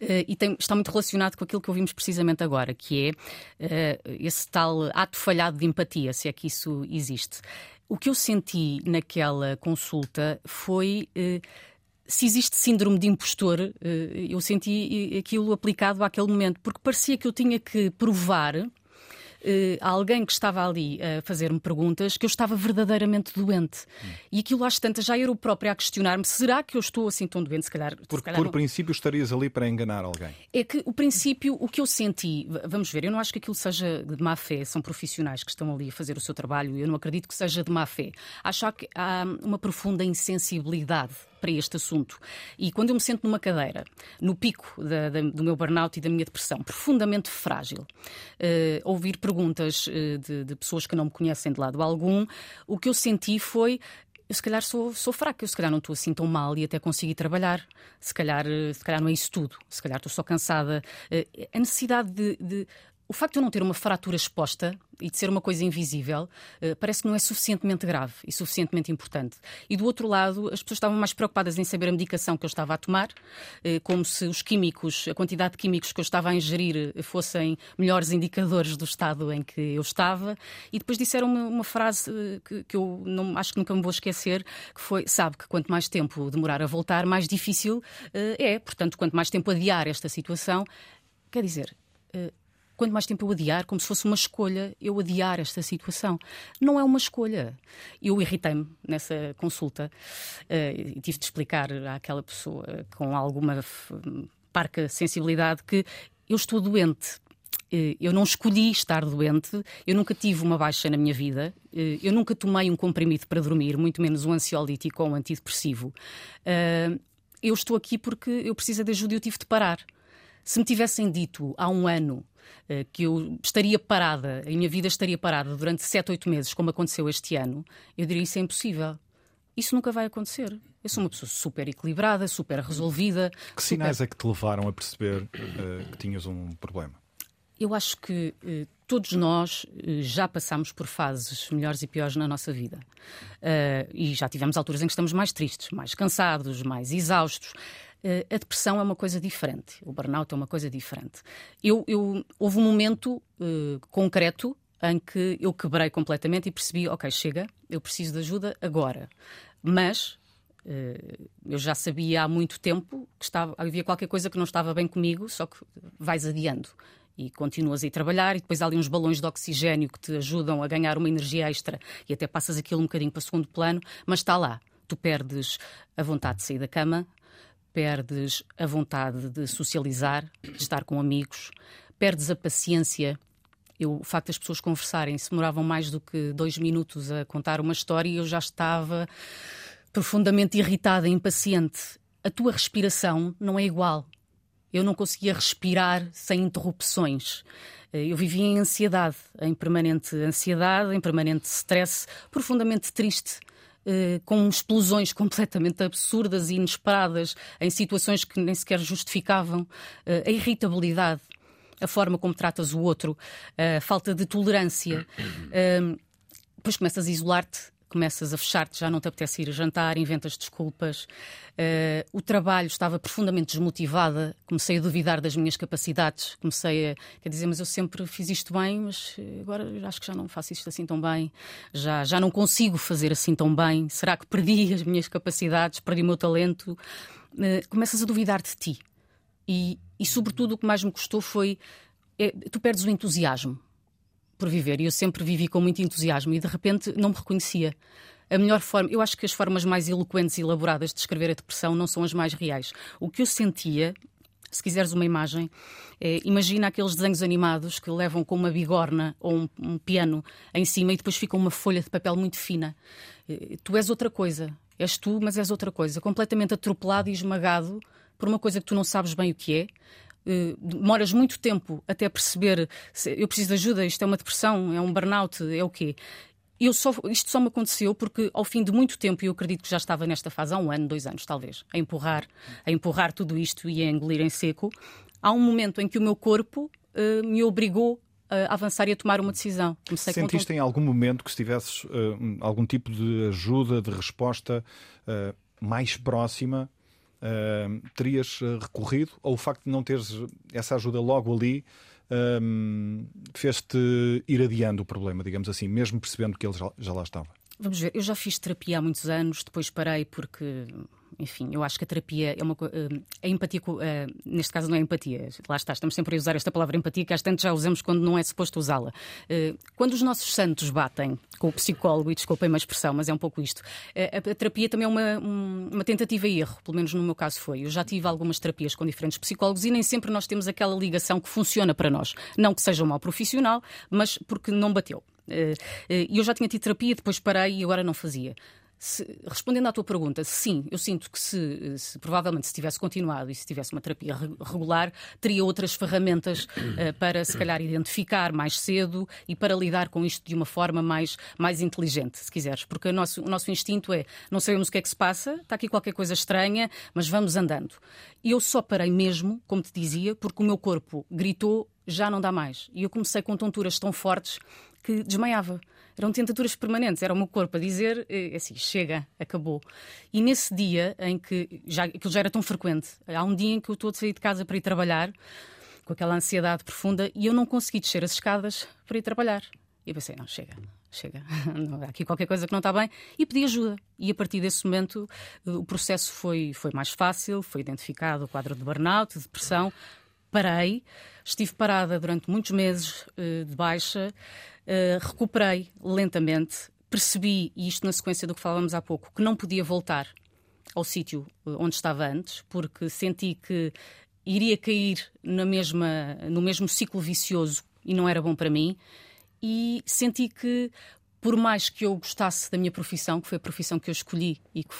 Eh, e tem, está muito relacionado com aquilo que ouvimos precisamente agora, que é esse tal ato falhado de empatia, se é que isso existe. O que eu senti naquela consulta foi. Eh, se existe síndrome de impostor, eh, eu senti aquilo aplicado àquele momento, porque parecia que eu tinha que provar uh, alguém que estava ali a fazer-me perguntas que eu estava verdadeiramente doente. Hum. E aquilo às tantas já era o próprio a questionar-me: será que eu estou assim tão doente? Se calhar. Porque, se calhar por não. princípio, estarias ali para enganar alguém. É que o princípio, o que eu senti, vamos ver, eu não acho que aquilo seja de má fé, são profissionais que estão ali a fazer o seu trabalho, eu não acredito que seja de má fé. Acho que há uma profunda insensibilidade para este assunto. E quando eu me sento numa cadeira, no pico da, da, do meu burnout e da minha depressão, profundamente frágil, uh, ouvir perguntas uh, de, de pessoas que não me conhecem de lado algum, o que eu senti foi eu se calhar sou, sou fraca, eu se calhar não estou assim tão mal e até consegui trabalhar. Se calhar, eh, se calhar não é isso tudo. Se calhar estou só cansada. A necessidade de, de o facto de eu não ter uma fratura exposta e de ser uma coisa invisível uh, parece que não é suficientemente grave e suficientemente importante. E do outro lado, as pessoas estavam mais preocupadas em saber a medicação que eu estava a tomar, uh, como se os químicos, a quantidade de químicos que eu estava a ingerir uh, fossem melhores indicadores do estado em que eu estava. E depois disseram uma, uma frase que, que, eu não, acho que nunca me vou esquecer, que foi, sabe que quanto mais tempo demorar a voltar, mais difícil é. Portanto, quanto mais tempo adiar esta situação, quer dizer quanto mais tempo eu adiar, como se fosse uma escolha, eu adiar esta situação. Não é uma escolha. Eu irritei-me nessa consulta uh, e tive de explicar àquela pessoa com alguma parca sensibilidade que eu estou doente. Eh, eu não escolhi estar doente, eu nunca tive uma baixa na minha vida, eh, eu nunca tomei um comprimido para dormir, muito menos um ansiolítico ou um antidepressivo. Eu estou aqui porque eu preciso de ajuda e eu tive de parar. Se me tivessem dito há um ano eh, que eu estaria parada, a minha vida estaria parada durante 7, 8 meses, como aconteceu este ano, eu diria isso é impossível. Isso nunca vai acontecer. Eu sou uma pessoa super equilibrada, super resolvida. Que super... sinais é que te levaram a perceber uh, que tinhas um problema? Eu acho que uh, todos nós uh, já passamos por fases melhores e piores na nossa vida. e já tivemos alturas em que estamos mais tristes, mais cansados, mais exaustos. Eh, a depressão é uma coisa diferente, o burnout é uma coisa diferente. Eu, eu houve um momento uh, concreto em que eu quebrei completamente e percebi, ok, chega, eu preciso de ajuda agora. Mas uh, eu já sabia há muito tempo que estava, havia qualquer coisa que não estava bem comigo, só que vais adiando e continuas a ir trabalhar e depois há ali uns balões de oxigênio que te ajudam a ganhar uma energia extra e até passas aquilo um bocadinho para o segundo plano, mas está lá. Tu perdes a vontade de sair da cama, perdes a vontade de socializar, de estar com amigos, perdes a paciência. Eu, o facto das pessoas conversarem, se demoravam mais do que dois minutos a contar uma história, eu já estava profundamente irritada, impaciente. A tua respiração não é igual. Eu não conseguia respirar sem interrupções. Eu vivia em ansiedade, em permanente ansiedade, em permanente stress, profundamente triste. Eh, com explosões completamente absurdas e inesperadas, em situações que nem sequer justificavam, eh, a irritabilidade, a forma como tratas o outro, a falta de tolerância. Depois começas a isolar-te começas a fechar-te, já não te apetece ir jantar, inventas desculpas. Uh, o trabalho estava profundamente desmotivada, comecei a duvidar das minhas capacidades, comecei a quer dizer, mas eu sempre fiz isto bem, mas agora acho que já não faço isto assim tão bem, já, já não consigo fazer assim tão bem. Será que perdi as minhas capacidades, perdi o meu talento? Uh, começas a duvidar de ti. E, e, sobretudo, o que mais me custou foi. É, tu perdes o entusiasmo por viver. E eu sempre vivi com muito entusiasmo e de repente não me reconhecia. A melhor forma, eu acho que as formas mais eloquentes e elaboradas de descrever a depressão não são as mais reais. O que eu sentia, se quiseres uma imagem, é, imagina aqueles desenhos animados que levam com uma bigorna ou um, um piano em cima e depois fica uma folha de papel muito fina. É, tu és outra coisa. És tu, mas és outra coisa. Completamente atropelado e esmagado por uma coisa que tu não sabes bem o que é demoras muito tempo até perceber se eu preciso de ajuda, isto é uma depressão, é um burnout, é o quê? Eu só, isto só me aconteceu porque, ao fim de muito tempo, e eu acredito que já estava nesta fase há um ano, dois anos, talvez, a empurrar, a empurrar tudo isto e a engolir em seco, há um momento em que o meu corpo uh, me obrigou a avançar e a tomar uma decisão. Comecei Sentiste em algum momento que se tivesses uh, algum tipo de ajuda, de resposta uh, mais próxima uh, terias eh, recorrido ou o facto de não teres essa ajuda logo ali fez-te ir adiando o problema, digamos assim, mesmo percebendo que ele já, já lá estava? Vamos ver, eu já fiz terapia há muitos anos, depois parei porque enfim, eu acho que a terapia é uma uh, a empatia, uh, neste caso não é empatia, lá está, estamos sempre a usar esta palavra empatia, que às tantas já usamos quando não é suposto usá-la. Uh, quando os nossos santos batem com o psicólogo, e desculpem a expressão, mas é um pouco isto, a, terapia também é uma, um, uma tentativa e erro, pelo menos no meu caso foi. Eu já tive algumas terapias com diferentes psicólogos e nem sempre nós temos aquela ligação que funciona para nós. Não que seja um mal profissional, mas porque não bateu. E eu já tinha tido terapia, depois parei e agora não fazia. Se, respondendo à tua pergunta, sim, eu sinto que se, se, provavelmente se tivesse continuado e se tivesse uma terapia regular, teria outras ferramentas uh, para se calhar identificar mais cedo e para lidar com isto de uma forma mais, mais inteligente, se quiseres. Porque o nosso, o nosso instinto é não sabemos o que é que se passa, está aqui qualquer coisa estranha, mas vamos andando. Eu só parei mesmo, como te dizia, porque o meu corpo gritou já não dá mais. E eu comecei com tonturas tão fortes que desmaiava eram tentaturas permanentes, era o meu corpo a dizer eh, assim, chega, acabou. E nesse dia em que já, aquilo já era tão frequente, há um dia em que eu estou a sair de casa para ir trabalhar, com aquela ansiedade profunda, e eu não consegui descer as escadas para ir trabalhar. E pensei, não, chega, chega, há aqui qualquer coisa que não está bem, e pedi ajuda. E a partir desse momento o processo foi, foi mais fácil, foi identificado o quadro de burnout, de depressão, parei, estive parada durante muitos meses eh, de baixa, eh, recuperei lentamente, percebi, e isto na sequência do que falávamos há pouco, que não podia voltar ao sítio eh, onde estava antes, porque senti que iria cair na mesma, no mesmo ciclo vicioso e não era bom para mim. E senti que, por mais que eu gostasse da minha profissão, que foi a profissão que eu escolhi e que,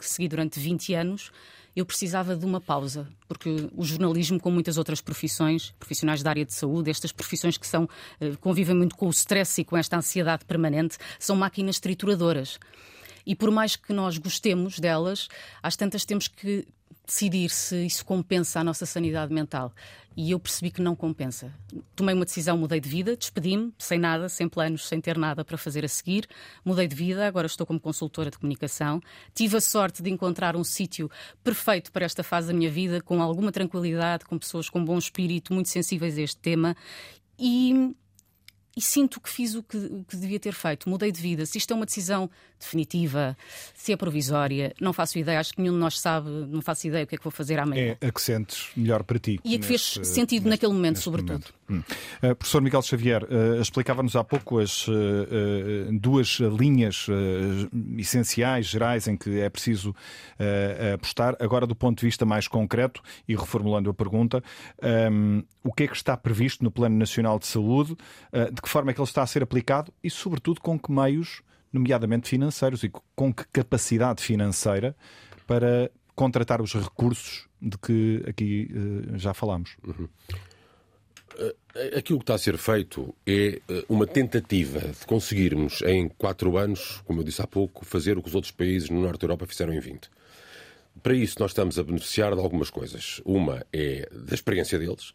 que segui durante 20 anos, eu precisava de uma pausa, porque o jornalismo, como muitas outras profissões, profissionais da área de saúde, estas profissões que são, eh, convivem muito com o stress e com esta ansiedade permanente, são máquinas trituradoras. E por mais que nós gostemos delas, às tantas temos que decidir se isso compensa a nossa sanidade mental e eu percebi que não compensa. Tomei uma decisão, mudei de vida, despedi-me, sem nada, sem planos, sem ter nada para fazer a seguir. Mudei de vida, agora estou como consultora de comunicação. Tive a sorte de encontrar um sítio perfeito para esta fase da minha vida, com alguma tranquilidade, com pessoas com bom espírito, muito sensíveis a este tema. E e sinto que fiz o que, o que, devia ter feito. Mudei de vida. Se isto é uma decisão definitiva, se é provisória, não faço ideia. Acho que nenhum de nós sabe, não faço ideia o que é que vou fazer amanhã. É a que sentes melhor para ti. E a que fez sentido neste, naquele momento, sobretudo. Momento. Hum. Uh, professor Miguel Xavier, uh, explicava-nos há pouco as uh, duas linhas essenciais, gerais, em que é preciso apostar. Agora, do ponto de vista mais concreto, e reformulando a pergunta, um, o que é que está previsto no Plano Nacional de Saúde? de que forma é que ele está a ser aplicado e, sobretudo, com que meios, nomeadamente financeiros, e com que capacidade financeira para contratar os recursos de que aqui já falámos? Uhum. Eh, aquilo que está a ser feito é eh, uma tentativa de conseguirmos em quatro anos, como eu disse há pouco, fazer o que os outros países no Norte da Europa fizeram em 20. Para isso, nós estamos a beneficiar de algumas coisas. Uma é da experiência deles,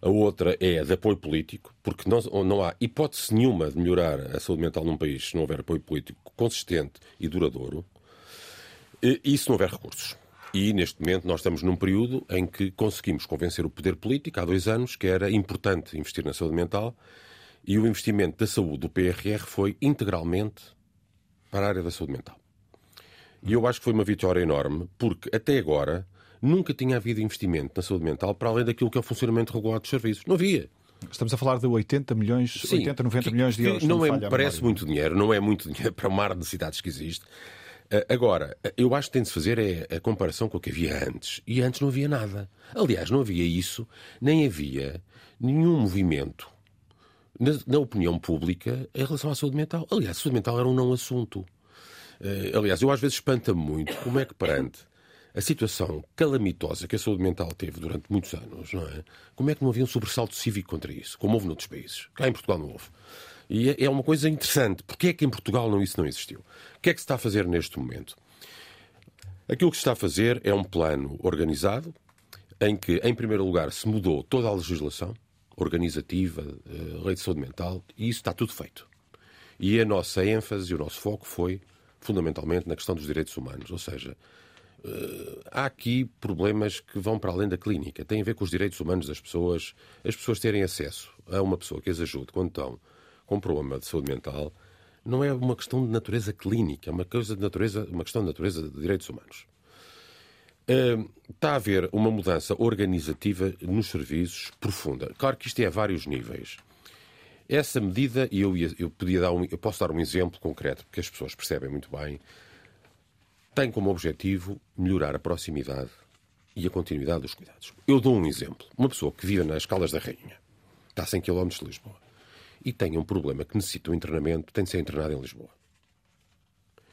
A outra é de apoio político, porque não, não há hipótese nenhuma de melhorar a saúde mental num país se não houver apoio político consistente e duradouro e se não houver recursos. E neste momento nós estamos num período em que conseguimos convencer o poder político, há dois anos, que era importante investir na saúde mental e o investimento da saúde do PRR foi integralmente para a área da saúde mental. E eu acho que foi uma vitória enorme, porque até agora nunca tinha havido investimento na saúde mental para além daquilo que é o funcionamento regulado dos serviços. Não havia. Estamos a falar de 80 milhões, Sim, 80, 90 que, milhões de euros. Não, não é, parece muito dinheiro, não é muito dinheiro para o mar de necessidades que existe. Eh, agora, eu acho que tem de se fazer é a comparação com o que havia antes. E antes não havia nada. Aliás, não havia isso, nem havia nenhum movimento na, na opinião pública em relação à saúde mental. Aliás, a saúde mental era um não assunto. Uh, aliás, eu às vezes espanta muito como é que perante a situação calamitosa que a saúde mental teve durante muitos anos, não é? Como é que não havia um sobressalto cívico contra isso, como houve noutros países? Cá em Portugal não houve. E é, é uma coisa interessante. Porquê é que em Portugal não, isso não existiu? O que é que se está a fazer neste momento? Aquilo que se está a fazer é um plano organizado, em que, em primeiro lugar, se mudou toda a legislação organizativa, a eh, lei de saúde mental, e isso está tudo feito. E a nossa ênfase e o nosso foco foi fundamentalmente na questão dos direitos humanos, ou seja, há aqui problemas que vão para além da clínica. Tem a ver com os direitos humanos das pessoas, as pessoas terem acesso a uma pessoa que as ajude quando estão com um problema de saúde mental. Não é uma questão de natureza clínica, é uma, coisa de natureza, uma questão de natureza de direitos humanos. Uh, está a haver uma mudança organizativa nos serviços profunda. Claro que isto é a vários níveis. Essa medida, e eu, eu, podia dar um, eu posso dar um exemplo concreto, porque as pessoas percebem muito bem, tem como objetivo melhorar a proximidade e a continuidade dos cuidados. Eu dou um exemplo. Uma pessoa que vive nas Caldas da Rainha, está a 100 km de Lisboa, e tem um problema que necessita um internamento, tem de ser internado em Lisboa.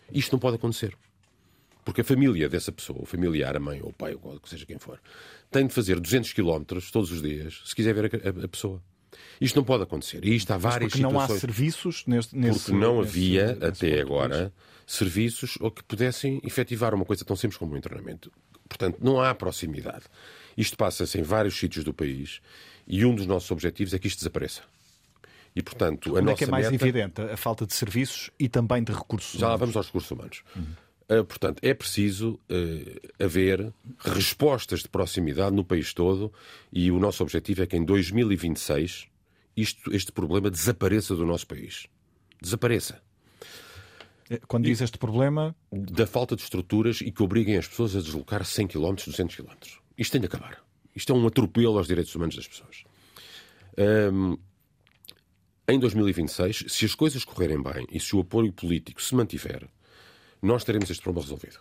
Isto não pode acontecer. Porque a família dessa pessoa, o familiar, a mãe ou o pai, ou seja quem for, tem de fazer 200 km todos os dias se quiser ver a pessoa. Isto não pode acontecer. E isto há várias Mas porque situações. não há serviços nesse, nesse Porque não nesse, havia, nesse até agora, serviços ou que pudessem efetivar uma coisa tão simples como um internamento. Portanto, não há proximidade. Isto passa-se em vários sítios do país e um dos nossos objetivos é que isto desapareça. E, portanto, a Onde nossa é que é mais meta... evidente? A falta de serviços e também de recursos Já humanos. lá vamos aos recursos humanos. Uhum. Uh, portanto, é preciso uh, haver respostas de proximidade no país todo e o nosso objetivo é que em 2026 isto, este problema desapareça do nosso país. Desapareça. É, quando diz este problema. Da falta de estruturas e que obriguem as pessoas a deslocar 100 km, 200 km. Isto tem de acabar. Isto é um atropelo aos direitos humanos das pessoas. Um, em 2026, se as coisas correrem bem e se o apoio político se mantiver, nós teremos este problema resolvido.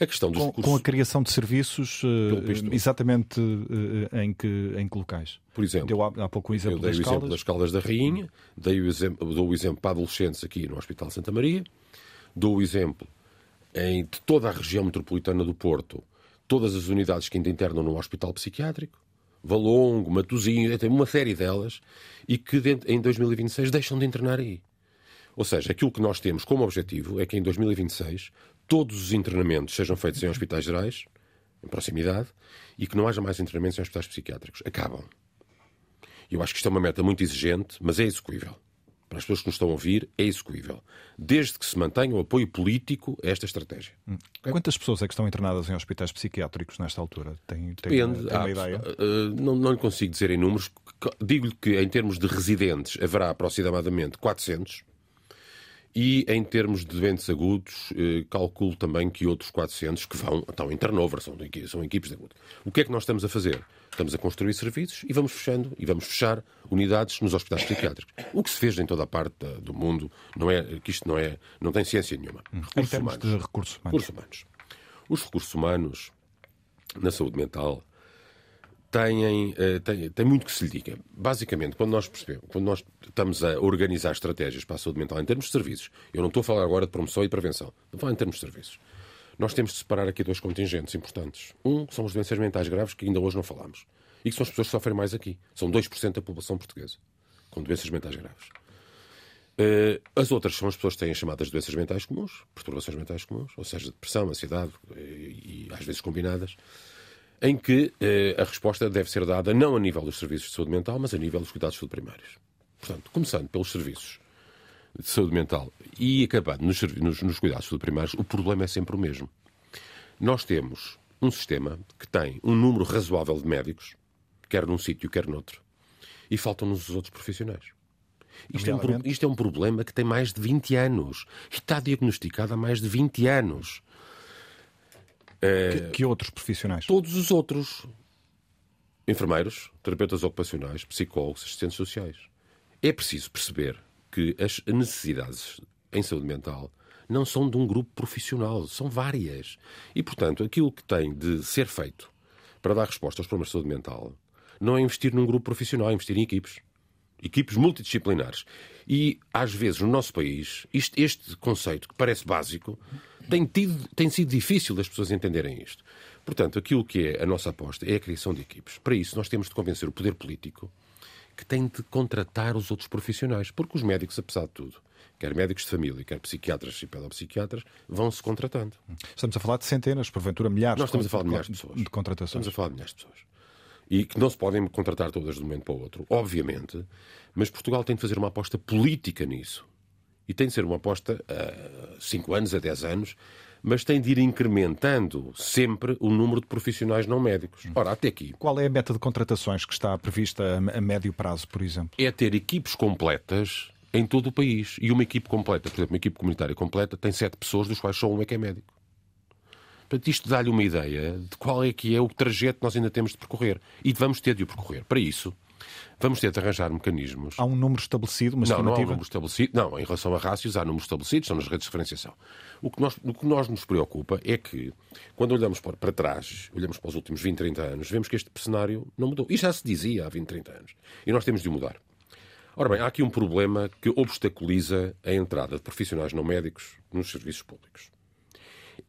A questão dos com, recursos... com a criação de serviços, uh, exatamente uh, em, que, em que locais? Por exemplo, Deu há, há pouco o exemplo eu dei das o Caldas. exemplo das Caldas da Rainha, dei o exemplo, dou o exemplo para adolescentes aqui no Hospital Santa Maria, dou o exemplo em de toda a região metropolitana do Porto, todas as unidades que ainda internam no Hospital Psiquiátrico, Valongo, Matosinho, tem uma série delas, e que em 2026 deixam de internar aí. Ou seja, aquilo que nós temos como objetivo é que em 2026 todos os internamentos sejam feitos em hospitais gerais, em proximidade, e que não haja mais internamentos em hospitais psiquiátricos. Acabam. Eu acho que isto é uma meta muito exigente, mas é execuível. Para as pessoas que nos estão a ouvir, é execuível. Desde que se mantenha o apoio político a esta estratégia. Hum. Quantas pessoas é que estão internadas em hospitais psiquiátricos nesta altura? Tem, tem Depende. Tem uma ideia? Uh, não, não lhe consigo dizer em números. Digo-lhe que em termos de residentes haverá aproximadamente 400 e em termos de doentes agudos, eh, calculo também que outros 400 que vão, estão em turnover, são, são equipes de agudo. O que é que nós estamos a fazer? Estamos a construir serviços e vamos fechando e vamos fechar unidades nos hospitais psiquiátricos. O que se fez em toda a parte do mundo, não é, que isto não, é, não tem ciência nenhuma. Recursos em termos humanos. de recursos humanos. recursos humanos. Os recursos humanos na saúde mental têm, uh, têm, têm muito que se lhe diga. Basicamente, quando nós percebemos, quando nós estamos a organizar estratégias para a saúde mental em termos de serviços, eu não estou a falar agora de promoção e prevenção, a falar em termos de serviços. Nós temos de separar aqui dois contingentes importantes. Um são as doenças mentais graves, que ainda hoje não falamos, e que são as pessoas que sofrem mais aqui. São 2% da população portuguesa com doenças mentais graves. Uh, as outras são as pessoas que têm as chamadas doenças mentais comuns, perturbações mentais comuns, ou seja, depressão, ansiedade e, e às vezes combinadas. Em que eh, a resposta deve ser dada não a nível dos serviços de saúde mental, mas a nível dos cuidados de saúde primários. Portanto, começando pelos serviços de saúde mental e acabando nos, nos, nos cuidados de saúde primários, o problema é sempre o mesmo. Nós temos um sistema que tem um número razoável de médicos, quer num sítio, quer noutro, e faltam-nos os outros profissionais. Isto é, um, isto é, um, problema que tem mais de 20 anos. Está diagnosticado há mais de 20 anos. Que, que outros profissionais? Todos os outros. Enfermeiros, terapeutas ocupacionais, psicólogos, assistentes sociais. É preciso perceber que as necessidades em saúde mental não são de um grupo profissional, são várias. E, portanto, aquilo que tem de ser feito para dar resposta aos problemas de saúde mental não é investir num grupo profissional, é investir em equipes. Equipes multidisciplinares. E, às vezes, no nosso país, este, este conceito, que parece básico, tem, tido, tem sido difícil das pessoas entenderem isto. Portanto, aquilo que é a nossa aposta é a criação de equipes. Para isso, nós temos de convencer o poder político que tem de contratar os outros profissionais, porque os médicos, apesar de tudo, quer médicos de família, quer psiquiatras e pedopsiquiatras, vão se contratando. Estamos a falar de centenas, porventura milhares. Nós estamos a falar de milhares de pessoas. De contratações. Estamos a falar de milhares de pessoas. E que não se podem contratar todas de um momento para o outro, obviamente, mas Portugal tem de fazer uma aposta política nisso. E tem de ser uma aposta a 5 anos, a 10 anos, mas tem de ir incrementando sempre o número de profissionais não médicos. Ora, até aqui. Qual é a meta de contratações que está prevista a médio prazo, por exemplo? É ter equipes completas em todo o país. E uma equipe completa, por exemplo, uma equipe comunitária completa, tem sete pessoas, dos quais só um é que é médico. Portanto, isto dá-lhe uma ideia de qual é que é o trajeto que nós ainda temos de percorrer. E vamos ter de o percorrer. Para isso, Vamos ter de arranjar mecanismos. Há um número estabelecido, uma não, não há um número estabelecido. Não, em relação a rácios, há números estabelecidos, são nas redes de diferenciação. O que, nós, o que nós nos preocupa é que, quando olhamos para, para trás, olhamos para os últimos 20, 30 anos, vemos que este cenário não mudou. E já se dizia há 20, 30 anos. E nós temos de o mudar. Ora bem, há aqui um problema que obstaculiza a entrada de profissionais não médicos nos serviços públicos.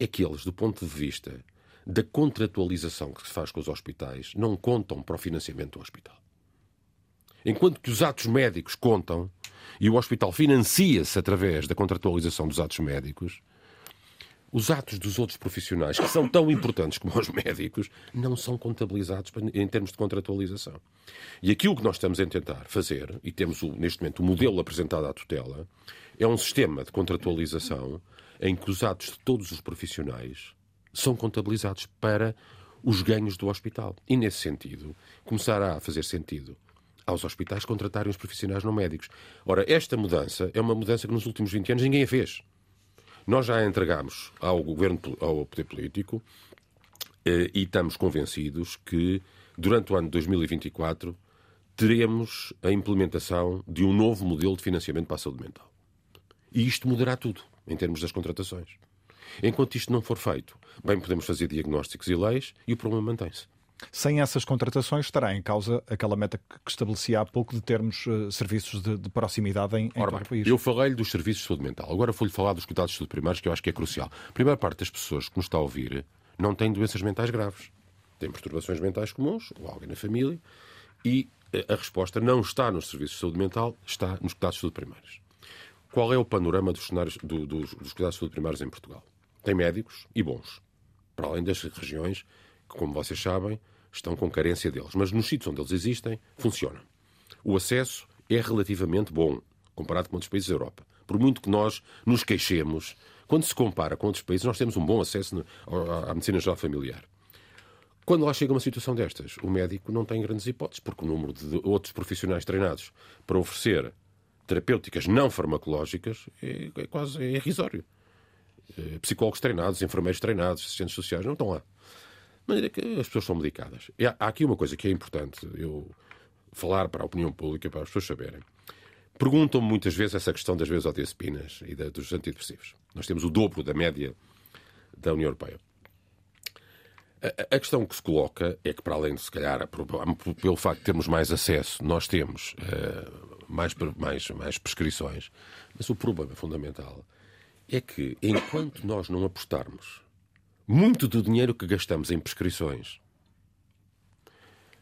É que eles, do ponto de vista da contratualização que se faz com os hospitais, não contam para o financiamento do hospital. Enquanto que os atos médicos contam e o hospital financia-se através da contratualização dos atos médicos, os atos dos outros profissionais, que são tão importantes como os médicos, não são contabilizados em termos de contratualização. E aquilo que nós estamos a tentar fazer, e temos neste momento o modelo apresentado à tutela, é um sistema de contratualização em que os atos de todos os profissionais são contabilizados para os ganhos do hospital. E, nesse sentido, começará a fazer sentido aos hospitais contratarem os profissionais não médicos. Ora, esta mudança é uma mudança que nos últimos 20 anos ninguém a fez. Nós já a entregámos ao governo, ao poder político, eh, e estamos convencidos que durante o ano de 2024 teremos a implementação de um novo modelo de financiamento para a saúde mental. E isto mudará tudo em termos das contratações. Enquanto isto não for feito, bem podemos fazer diagnósticos e leis e o problema mantém-se. Sem essas contratações, estará em causa aquela meta que estabeleci há pouco de termos uh, serviços de, de, proximidade em, em Ora, todo o país. Eu falei dos serviços de saúde mental. Agora vou-lhe falar dos cuidados de saúde primários, que eu acho que é crucial. A primeira parte das pessoas que nos está a ouvir não têm doenças mentais graves. Têm perturbações mentais comuns, ou alguém na família, e eh, a resposta não está nos serviços de saúde mental, está nos cuidados de saúde primários. Qual é o panorama dos, cenários, do, dos, dos cuidados de saúde primários em Portugal? Tem médicos e bons, para além das regiões como vocês sabem, estão com carência deles. Mas nos sítios onde eles existem, funcionam. O acesso é relativamente bom, comparado com outros países da Europa. Por muito que nós nos queixemos, quando se compara com outros países, nós temos um bom acesso à medicina geral familiar. Quando lá chega uma situação destas, o médico não tem grandes hipóteses, porque o número de outros profissionais treinados para oferecer terapêuticas não farmacológicas é, é quase é irrisório. É, psicólogos treinados, enfermeiros treinados, assistentes sociais não estão lá. De maneira que as pessoas são medicadas. E há aqui uma coisa que é importante eu falar para a opinião pública, para as pessoas saberem. Perguntam-me muitas vezes essa questão das benzodiazepinas e da, dos antidepressivos. Nós temos o dobro da média da União Europeia. A, questão que se coloca é que, para além de, se calhar, pelo facto de termos mais acesso, nós temos uh, mais, mais, mais prescrições, mas o problema fundamental é que, enquanto nós não apostarmos muito do dinheiro que gastamos em prescrições,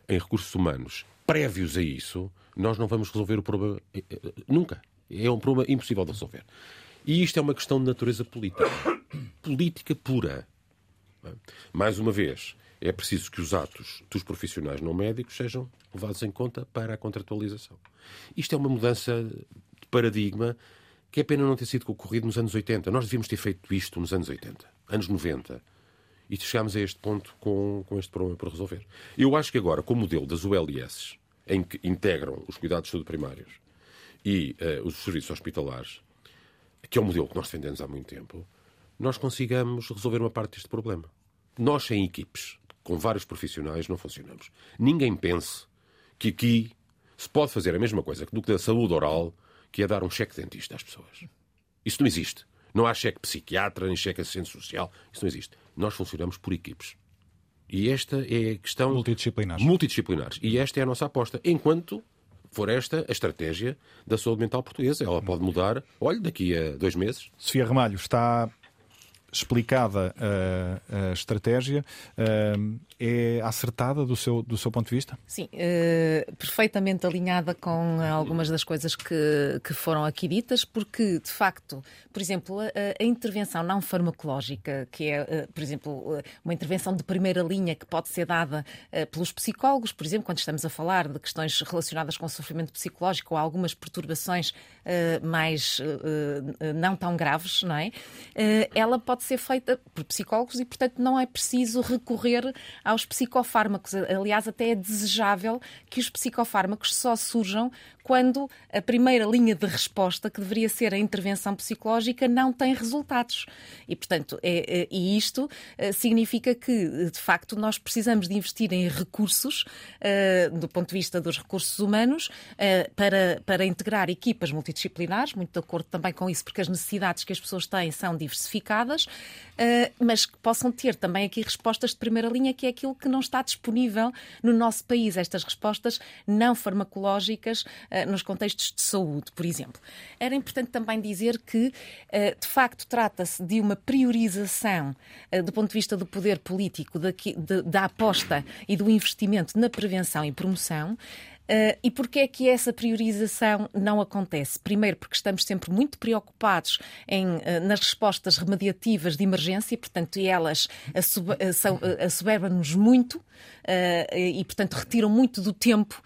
em recursos humanos, prévios a isso, nós não vamos resolver o problema eh, eh, nunca. É um problema impossível de resolver. E isto é uma questão de natureza política. Política pura. Mais uma vez, é preciso que os atos dos profissionais não médicos sejam levados em conta para a contratualização. Isto é uma mudança de paradigma que é pena não ter sido ocorrido nos anos 80. Nós devíamos ter feito isto nos anos 80, anos 90. E chegámos a este ponto com, com este problema por resolver. Eu acho que agora, com o modelo das ULS, em que integram os cuidados de primários e uh, os serviços hospitalares, que é um modelo que nós defendemos há muito tempo, nós consigamos resolver uma parte deste problema. Nós, sem equipes, com vários profissionais, não funcionamos. Ninguém pense que aqui se pode fazer a mesma coisa do que da saúde oral, que é dar um cheque dentista às pessoas. Isso não existe. Não há cheque psiquiatra, nem cheque assistente social. Isso não existe. Nós funcionamos por equipes. E esta é a questão. Multidisciplinares. Multidisciplinares. E esta é a nossa aposta. Enquanto for esta a estratégia da saúde mental portuguesa. Ela pode mudar, olha, daqui a dois meses. Sofia Ramalho, está explicada a, a estratégia uh, é acertada do seu, do seu ponto de vista? Sim, uh, perfeitamente alinhada com algumas das coisas que, que foram aqui ditas, porque, de facto, por exemplo, a, a intervenção não farmacológica, que é, uh, por exemplo, uma intervenção de primeira linha que pode ser dada pelos psicólogos, por exemplo, quando estamos a falar de questões relacionadas com sofrimento psicológico ou algumas perturbações mais não tão graves, não é? ela pode ser feita por psicólogos e, portanto, não é preciso recorrer aos psicofármacos. Aliás, até é desejável que os psicofármacos só surjam quando a primeira linha de resposta, que deveria ser a intervenção psicológica, não tem resultados. E, portanto, é, é, e isto é, significa que, de facto, nós precisamos de investir em recursos, é, do ponto de vista dos recursos humanos, para, para integrar equipas multidisciplinares, muito de acordo também com isso, porque as necessidades que as pessoas têm são diversificadas, eh, mas que possam ter também aqui respostas de primeira linha, que é aquilo que não está disponível no nosso país, estas respostas não farmacológicas eh, nos contextos de saúde, por exemplo. Era importante também dizer que, eh, de facto, trata-se de uma priorização do ponto de vista do poder político, da aposta e do investimento na prevenção e promoção, Uh, e porquê é que essa priorização não acontece? Primeiro, porque estamos sempre muito preocupados em, uh, nas respostas remediativas de emergência, portanto, elas assoberbam-nos muito uh, e, portanto, retiram muito do tempo.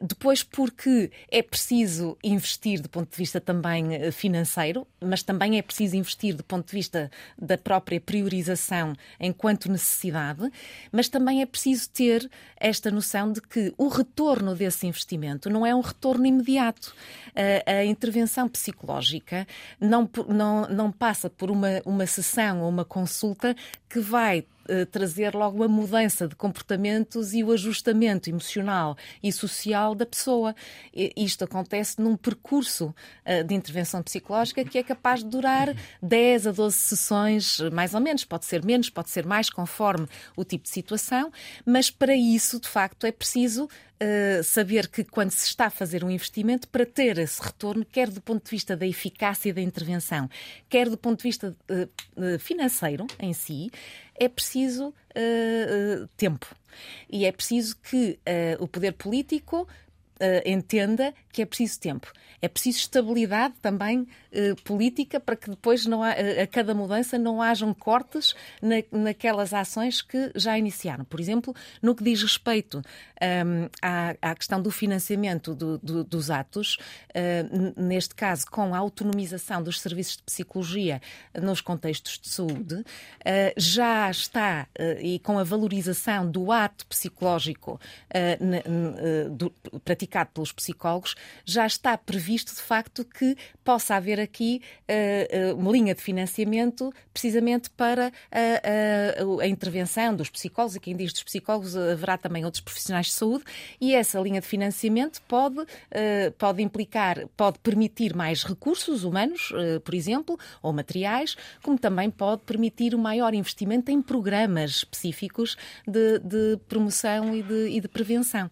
Depois, porque é preciso investir do ponto de vista também eh, financeiro, mas também é preciso investir do ponto de vista da própria priorização enquanto necessidade, mas também é preciso ter esta noção de que o retorno desse investimento não é um retorno imediato. Uh, a intervenção psicológica não, não, não passa por uma, uma sessão ou uma consulta que vai trazer logo a mudança de comportamentos e o ajustamento emocional e social da pessoa. Isto acontece num percurso eh, de intervenção psicológica que é capaz de durar 10 a 12 sessões, mais ou menos. Pode ser menos, pode ser mais, conforme o tipo de situação, mas para isso, de facto, é preciso Uh, saber que quando se está a fazer um investimento, para ter esse retorno, quer do ponto de vista da eficácia da intervenção, quer do ponto de vista uh, financeiro em si, é preciso uh, tempo. E é preciso que o poder político entenda que é preciso tempo. É preciso estabilidade também política para que depois não há, eh, a cada mudança não hajam cortes na, naquelas ações que já iniciaram. Por exemplo, no que diz respeito um, à, à, questão do financiamento do, do, dos atos, uh, neste caso com a autonomização dos serviços de psicologia nos contextos de saúde, uh, já está, uh, e com a valorização do ato psicológico do, praticado pelos psicólogos, já está previsto de facto que possa haver aqui uh, uma linha de financiamento precisamente para a, a, a, intervenção dos psicólogos, e quem diz dos psicólogos haverá também outros profissionais de saúde, e essa linha de financiamento pode, uh, pode implicar, pode permitir mais recursos humanos, uh, por exemplo, ou materiais, como também pode permitir um maior investimento em programas específicos de, de promoção e de, e de prevenção.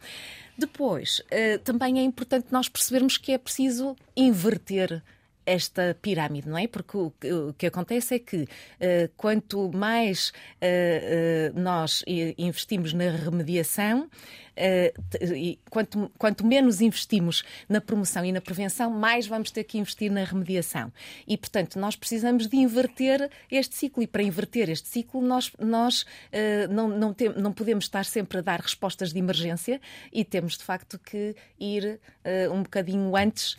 Depois, também é importante nós percebermos que é preciso inverter esta pirâmide, não é? Porque o, que acontece é que uh, quanto mais uh, nós investimos na remediação, uh, quanto, quanto menos investimos na promoção e na prevenção, mais vamos ter que investir na remediação. E, portanto, nós precisamos de inverter este ciclo. E para inverter este ciclo, nós, nós uh, não, não, tem, não podemos estar sempre a dar respostas de emergência e temos, de facto, que ir uh, um bocadinho antes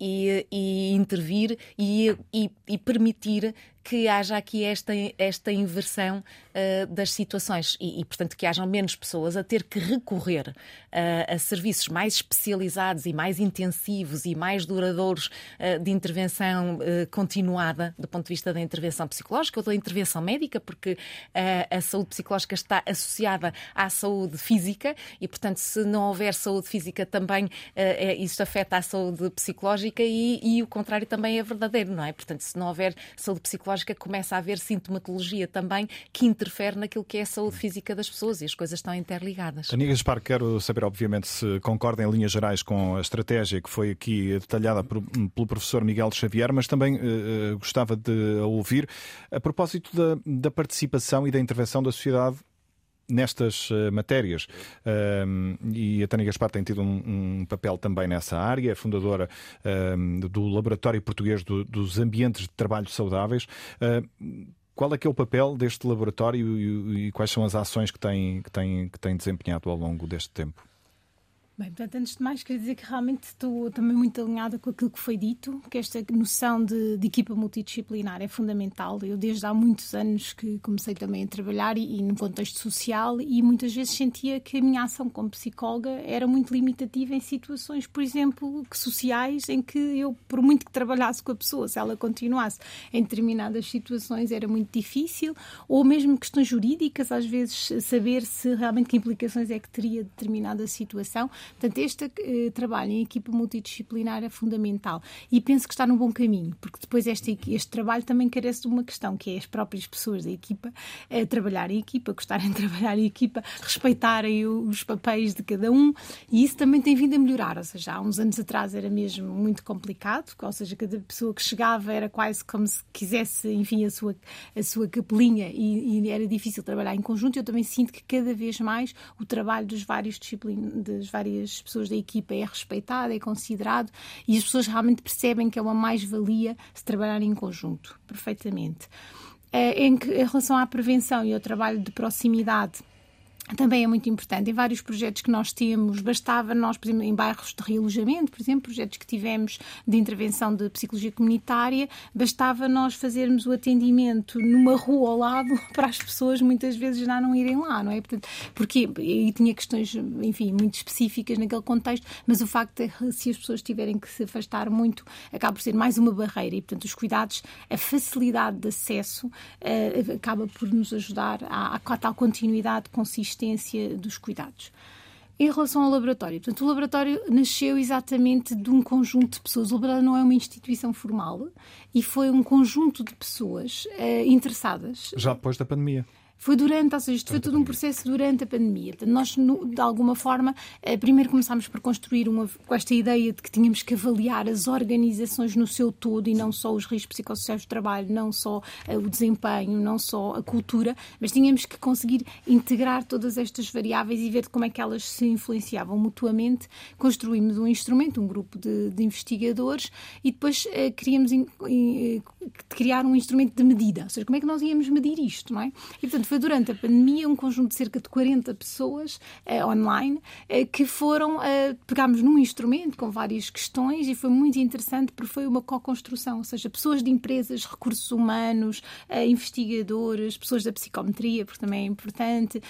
e, e, intervir e, e, e permitir que haja aqui esta, esta inversão uh, das situações e, e, portanto, que hajam menos pessoas a ter que recorrer uh, a serviços mais especializados e mais intensivos e mais duradouros uh, de intervenção continuada do ponto de vista da intervenção psicológica ou da intervenção médica, porque a saúde psicológica está associada à saúde física e, portanto, se não houver saúde física também é, isso afeta a saúde psicológica e, e o contrário também é verdadeiro, não é? Portanto, se não houver saúde psicológica, psicológica começa a haver sintomatologia também que interfere naquilo que é a saúde física das pessoas e as coisas estão interligadas. Tânia Gaspar, quero saber, obviamente, se concorda em linhas gerais com a estratégia que foi aqui detalhada pelo professor Miguel Xavier, mas também uh, gostava de ouvir a propósito da, da participação e da intervenção da sociedade nestas uh, matérias. E a Tânia Gaspar tem tido um, um, papel também nessa área, é fundadora do Laboratório Português do, dos Ambientes de Trabalho Saudáveis. Qual é que é o papel deste laboratório e, e, quais são as ações que tem, que, tem, que tem desempenhado ao longo deste tempo? Bem, portanto, antes de mais, queria dizer que realmente estou também muito alinhada com aquilo que foi dito, que esta noção de, de equipa multidisciplinar é fundamental. Eu, desde há muitos anos que comecei também a trabalhar e, e no contexto social, e muitas vezes sentia que a minha ação como psicóloga era muito limitativa em situações, por exemplo, sociais, em que eu, por muito que trabalhasse com a pessoa, se ela continuasse em determinadas situações, era muito difícil, ou mesmo questões jurídicas, às vezes saber se realmente que implicações é que teria determinada situação. Portanto, este eh, trabalho em equipa multidisciplinar é fundamental e penso que está num bom caminho, porque depois este, este trabalho também carece de uma questão, que é as próprias pessoas da equipa eh, trabalhar em equipa, gostarem de trabalhar em equipa, respeitarem os papéis de cada um e isso também tem vindo a melhorar. Ou seja, há uns anos atrás era mesmo muito complicado, ou seja, cada pessoa que chegava era quase como se quisesse, enfim, a sua, a sua capelinha e, e era difícil trabalhar em conjunto. Eu também sinto que cada vez mais o trabalho dos vários disciplinas, das várias as pessoas da equipa é respeitado, é considerado e as pessoas realmente percebem que é uma mais-valia se trabalharem em conjunto, perfeitamente. Eh, em, que, em relação à prevenção e ao trabalho de proximidade, também é muito importante. Em vários projetos que nós temos, bastava nós, por exemplo, em bairros de realojamento, por exemplo, projetos que tivemos de intervenção de psicologia comunitária, bastava nós fazermos o atendimento numa rua ao lado para as pessoas muitas vezes já não irem lá, não é? Portanto, porque e tinha questões, enfim, muito específicas naquele contexto, mas o facto de se as pessoas tiverem que se afastar muito, acaba por ser mais uma barreira e, portanto, os cuidados, a facilidade de acesso uh, acaba por nos ajudar à, à tal continuidade consistente assistência dos cuidados. Em relação ao laboratório, portanto, o laboratório nasceu exatamente de um conjunto de pessoas. O laboratório não é uma instituição formal e foi um conjunto de pessoas uh, interessadas. Já depois da pandemia. Foi durante, ou seja, isto foi todo um processo durante a pandemia. Portanto, nós, de alguma forma, eh, primeiro começámos por construir uma, com esta ideia de que tínhamos que avaliar as organizações no seu todo e não só os riscos psicossociais do trabalho, não só eh, o desempenho, não só a cultura, mas tínhamos que conseguir integrar todas estas variáveis e ver como é que elas se influenciavam mutuamente. Construímos um instrumento, um grupo de, de investigadores e depois eh, queríamos in, in, criar um instrumento de medida, ou seja, como é que nós íamos medir isto, não é? E, portanto, foi durante a pandemia um conjunto de cerca de 40 pessoas eh, online eh, que foram, eh, pegámos num instrumento com várias questões e foi muito interessante porque foi uma co-construção, ou seja, pessoas de empresas, recursos humanos, investigadores, pessoas da psicometria, porque também é importante,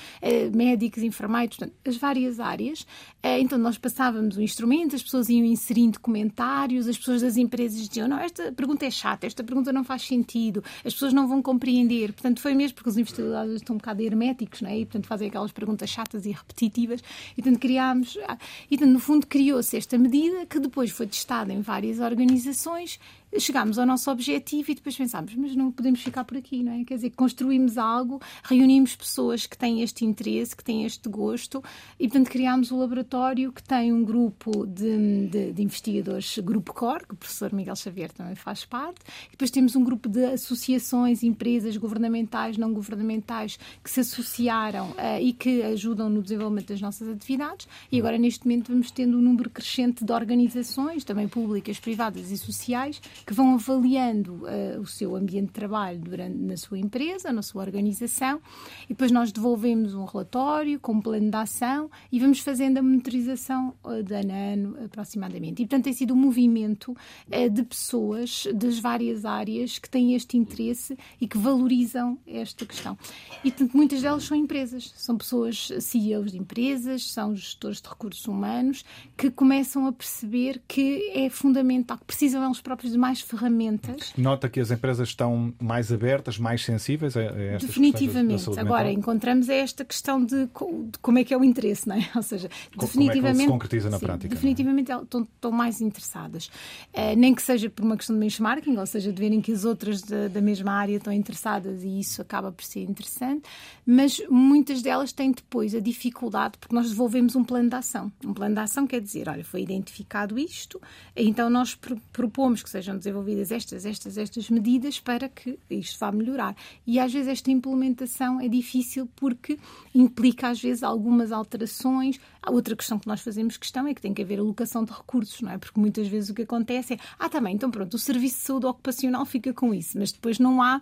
médicos, enfermeiros, portanto, as várias áreas. Então nós passávamos o instrumento, as pessoas iam inserindo comentários, as pessoas das empresas diziam, não, esta pergunta é chata, esta pergunta não faz sentido, as pessoas não vão compreender. Portanto, foi mesmo porque os investigadores estão um bocado herméticos, não é? E, portanto, fazem aquelas perguntas chatas e repetitivas. E, portanto, criámos... Ah, e, portanto, no fundo, criou-se esta medida que depois foi testada em várias organizações chegámos ao nosso objetivo e depois pensámos, mas não podemos ficar por aqui, não é? Quer dizer, construímos algo, reunimos pessoas que têm este interesse, que têm este gosto e, portanto, criámos o laboratório que tem um grupo de, de, de investigadores, Grupo COR, que o professor Miguel Xavier também faz parte, e depois temos um grupo de associações, empresas governamentais, não governamentais, que se associaram uh, e que ajudam no desenvolvimento das nossas atividades e agora, neste momento, vamos tendo um número crescente de organizações, também públicas, privadas e sociais, que vão avaliando uh, o seu ambiente de trabalho durante, na sua empresa, na sua organização, e depois nós devolvemos um relatório com um plano de ação e vamos fazendo a monitorização uh, de ano a ano, aproximadamente. E, portanto, tem sido um movimento uh, de pessoas das várias áreas que têm este interesse e que valorizam esta questão. E, portanto, muitas delas são empresas, são pessoas CEOs de empresas, são gestores de recursos humanos, que começam a perceber que é fundamental, que precisam eles próprios de mais ferramentas. Nota que as empresas estão mais abertas, mais sensíveis a, a Definitivamente. Da, Agora, encontramos esta questão de, de, como é que é o interesse, não é? Ou seja, como definitivamente. Como é se concretiza na sim, prática? É? Definitivamente é? estão, estão, mais interessadas. Uh, nem que seja por uma questão de benchmarking, ou seja, de verem que as outras da, da mesma área estão interessadas e isso acaba por ser interessante, mas muitas delas têm depois a dificuldade, porque nós desenvolvemos um plano de ação. Um plano de ação quer dizer, olha, foi identificado isto, então nós propomos que sejam desenvolvidas estas, estas, estas medidas para que isto vá melhorar. E às vezes esta implementação é difícil porque implica às vezes algumas alterações. A outra questão que nós fazemos questão é que tem que haver alocação de recursos, não é? Porque muitas vezes o que acontece é, ah, também, tá então pronto, o Serviço de Saúde Ocupacional fica com isso, mas depois não há uh,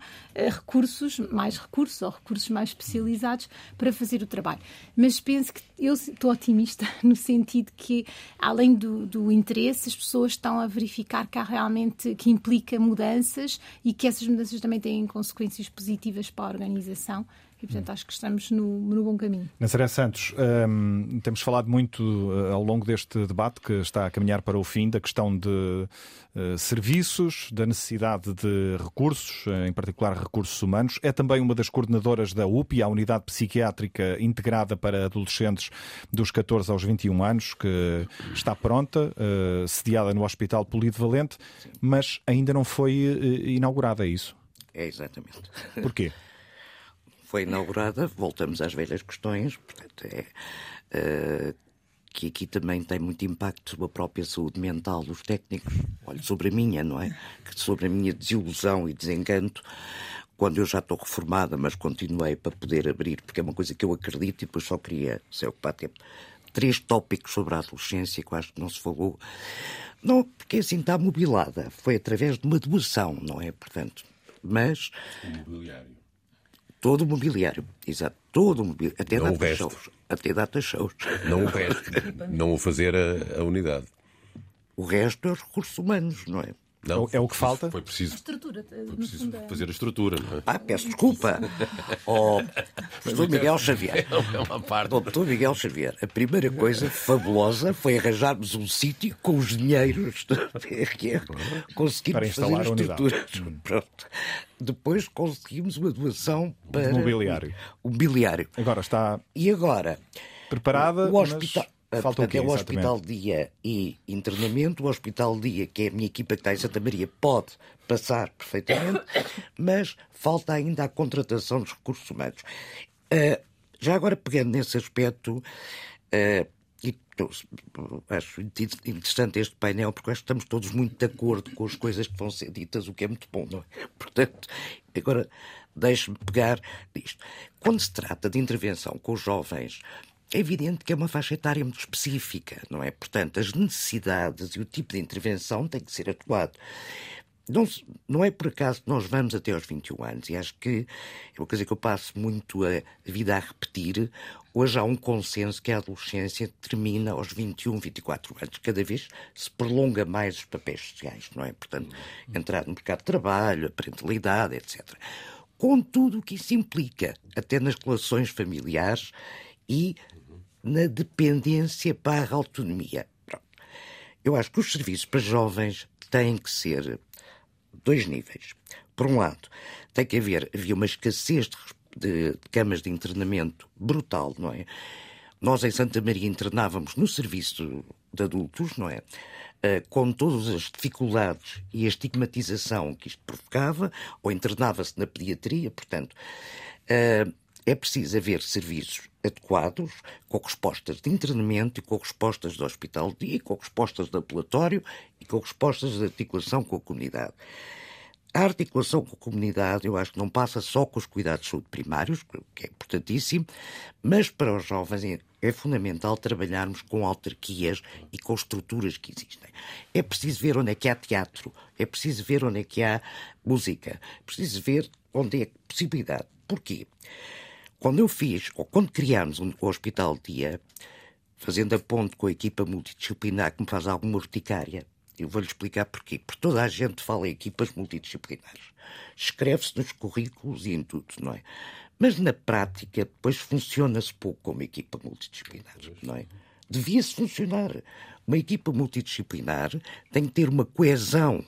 recursos, mais recursos ou recursos mais especializados para fazer o trabalho. Mas penso que eu estou otimista no sentido que, além do, do interesse, as pessoas estão a verificar que há realmente que implica mudanças e que essas mudanças também têm consequências positivas para a organização e, portanto, acho que estamos no, no bom caminho. Nazaré Santos, hum, temos falado muito uh, ao longo deste debate que está a caminhar para o fim da questão de uh, serviços, da necessidade de recursos, uh, em particular recursos humanos. É também uma das coordenadoras da UPI, a Unidade Psiquiátrica Integrada para Adolescentes dos 14 aos 21 anos, que está pronta, sediada no Hospital Polido Valente, mas ainda não foi inaugurada, é isso? É exatamente. Porquê? Foi inaugurada, voltamos às velhas questões, portanto, é, uh, que aqui também tem muito impacto sobre a própria saúde mental dos técnicos, olha, sobre a minha, não é? Sobre a minha desilusão e desencanto, quando eu já estou reformada, mas continuei para poder abrir, porque é uma coisa que eu acredito e depois só queria se ocupar tempo. Três tópicos sobre a adolescência que eu acho que não se falou. Não, porque assim está mobilada. Foi através de uma doação, não é? Portanto, mas. Imobiliário. Todo o mobiliário, exato, todo o mobiliário, até não data shows. Até data shows. Não o resto, não o fazer a, a unidade. O resto é os recursos humanos, não é? Não, é o que falta? Foi preciso, a estrutura, foi preciso fazer a estrutura, não é? Ah, peço desculpa. Oh, Doutor Miguel Xavier. É uma parte. Doutor Miguel Xavier, a primeira coisa fabulosa foi arranjarmos um sítio com os dinheiros da PRR. Conseguimos fazer a estrutura. Pronto. Depois conseguimos uma doação para. O mobiliário. O mobiliário. Agora está. E agora? Preparada. O hospital. Mas... Falta Portanto, é o Hospital Dia e internamento. O Hospital Dia, que é a minha equipa que está em Santa Maria, pode passar perfeitamente, mas falta ainda a contratação dos recursos humanos. Uh, já agora, pegando nesse aspecto, uh, e acho interessante este painel, porque acho que estamos todos muito de acordo com as coisas que vão ser ditas, o que é muito bom, não é? Portanto, agora deixe-me pegar nisto. Quando se trata de intervenção com os jovens, é evidente que é uma faixa etária muito específica, não é? Portanto, as necessidades e o tipo de intervenção tem que ser atuado. Não, não é por acaso que nós vamos até aos 21 anos, e acho que é uma coisa que eu passo muito a vida a repetir. Hoje há um consenso que a adolescência termina aos 21, 24 anos. Cada vez se prolonga mais os papéis sociais, não é? Portanto, entrar no mercado de trabalho, a parentalidade, etc. Com tudo o que isso implica, até nas relações familiares e na dependência barra autonomia. Eu acho que os serviços para jovens têm que ser dois níveis. Por um lado, tem que haver, havia uma escassez de, de, de camas de internamento brutal, não é? Nós em Santa Maria internávamos no serviço de adultos, não é? com todas as dificuldades e a estigmatização que isto provocava, ou internava-se na pediatria, portanto, é preciso haver serviços adequados, com respostas de internamento e com respostas de hospital de dia, com respostas de ambulatório e com respostas de articulação com a comunidade. A articulação com a comunidade, eu acho que não passa só com os cuidados de saúde primários, que é importantíssimo, mas para os jovens é, é fundamental trabalharmos com autarquias e com estruturas que existem. É preciso ver onde é que há teatro, é preciso ver onde é que há música, é preciso ver onde é possibilidade. Porquê? Quando eu fiz, ou quando criámos um, o Hospital Dia, fazendo a ponte com a equipa multidisciplinar que me faz alguma urticária, eu vou-lhe explicar porquê. Porque toda a gente fala em equipas multidisciplinares. Escreve-se nos currículos e em tudo, não é? Mas na prática, depois funciona-se pouco como equipa multidisciplinar, não é? Devia-se funcionar. Uma equipa multidisciplinar tem que ter uma coesão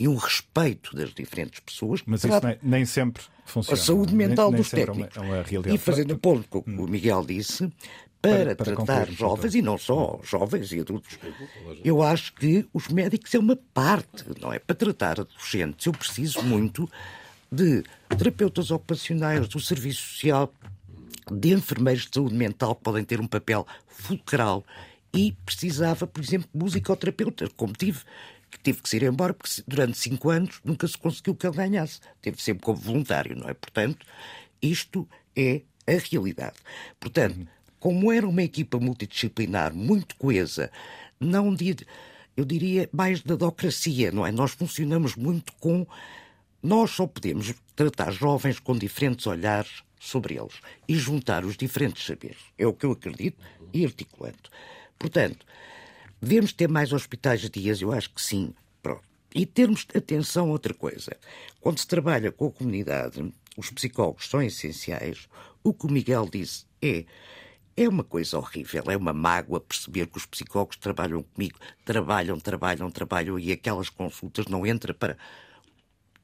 e um respeito das diferentes pessoas. Mas isso nem, nem, sempre funciona. A saúde mental nem, nem dos é técnicos. É uma, é uma e fazendo a ponto com o que o Miguel disse, para, para, para tratar jovens, então. e não só jovens e adultos, eu acho que os médicos é uma parte, não é? Para tratar adolescentes, eu preciso muito de terapeutas ocupacionais, do serviço social, de enfermeiros de saúde mental que podem ter um papel fulcral e precisava, por exemplo, de musicoterapeutas, como tive que teve que ir embora porque durante cinco anos nunca se conseguiu que ele ganhasse. Teve sempre como voluntário, não é? Portanto, isto é a realidade. Portanto, como era uma equipa multidisciplinar muito coesa, não de, eu diria mais da docracia, não é? Nós funcionamos muito com. Nós só podemos tratar jovens com diferentes olhares sobre eles e juntar os diferentes saberes. É o que eu acredito e articulando. Portanto, Devemos ter mais hospitais dias? Eu acho que sim. Pronto. E termos atenção a outra coisa. Quando se trabalha com a comunidade, os psicólogos são essenciais. O que o Miguel disse é. É uma coisa horrível, é uma mágoa perceber que os psicólogos trabalham comigo, trabalham, trabalham, trabalham e aquelas consultas não entra para.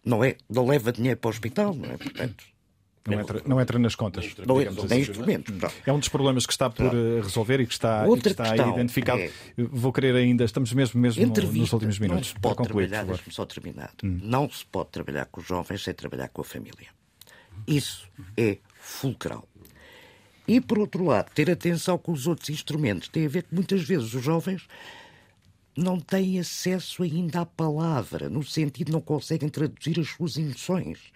Não, é, não leva dinheiro para o hospital, não é? Portanto, não entra, não entra nas contas. Não entra assim. neste momento. É um dos problemas que está por eh, resolver e que está, e que está identificado. É... Vou querer ainda, estamos mesmo, mesmo nos últimos minutos. Não se pode concluir, trabalhar, só terminar. Hum. Não se pode trabalhar com os jovens sem trabalhar com a família. Isso é fulcral. E, por outro lado, ter atenção com os outros instrumentos tem a ver que muitas vezes os jovens não têm acesso ainda à palavra, no sentido de não conseguem traduzir as suas emoções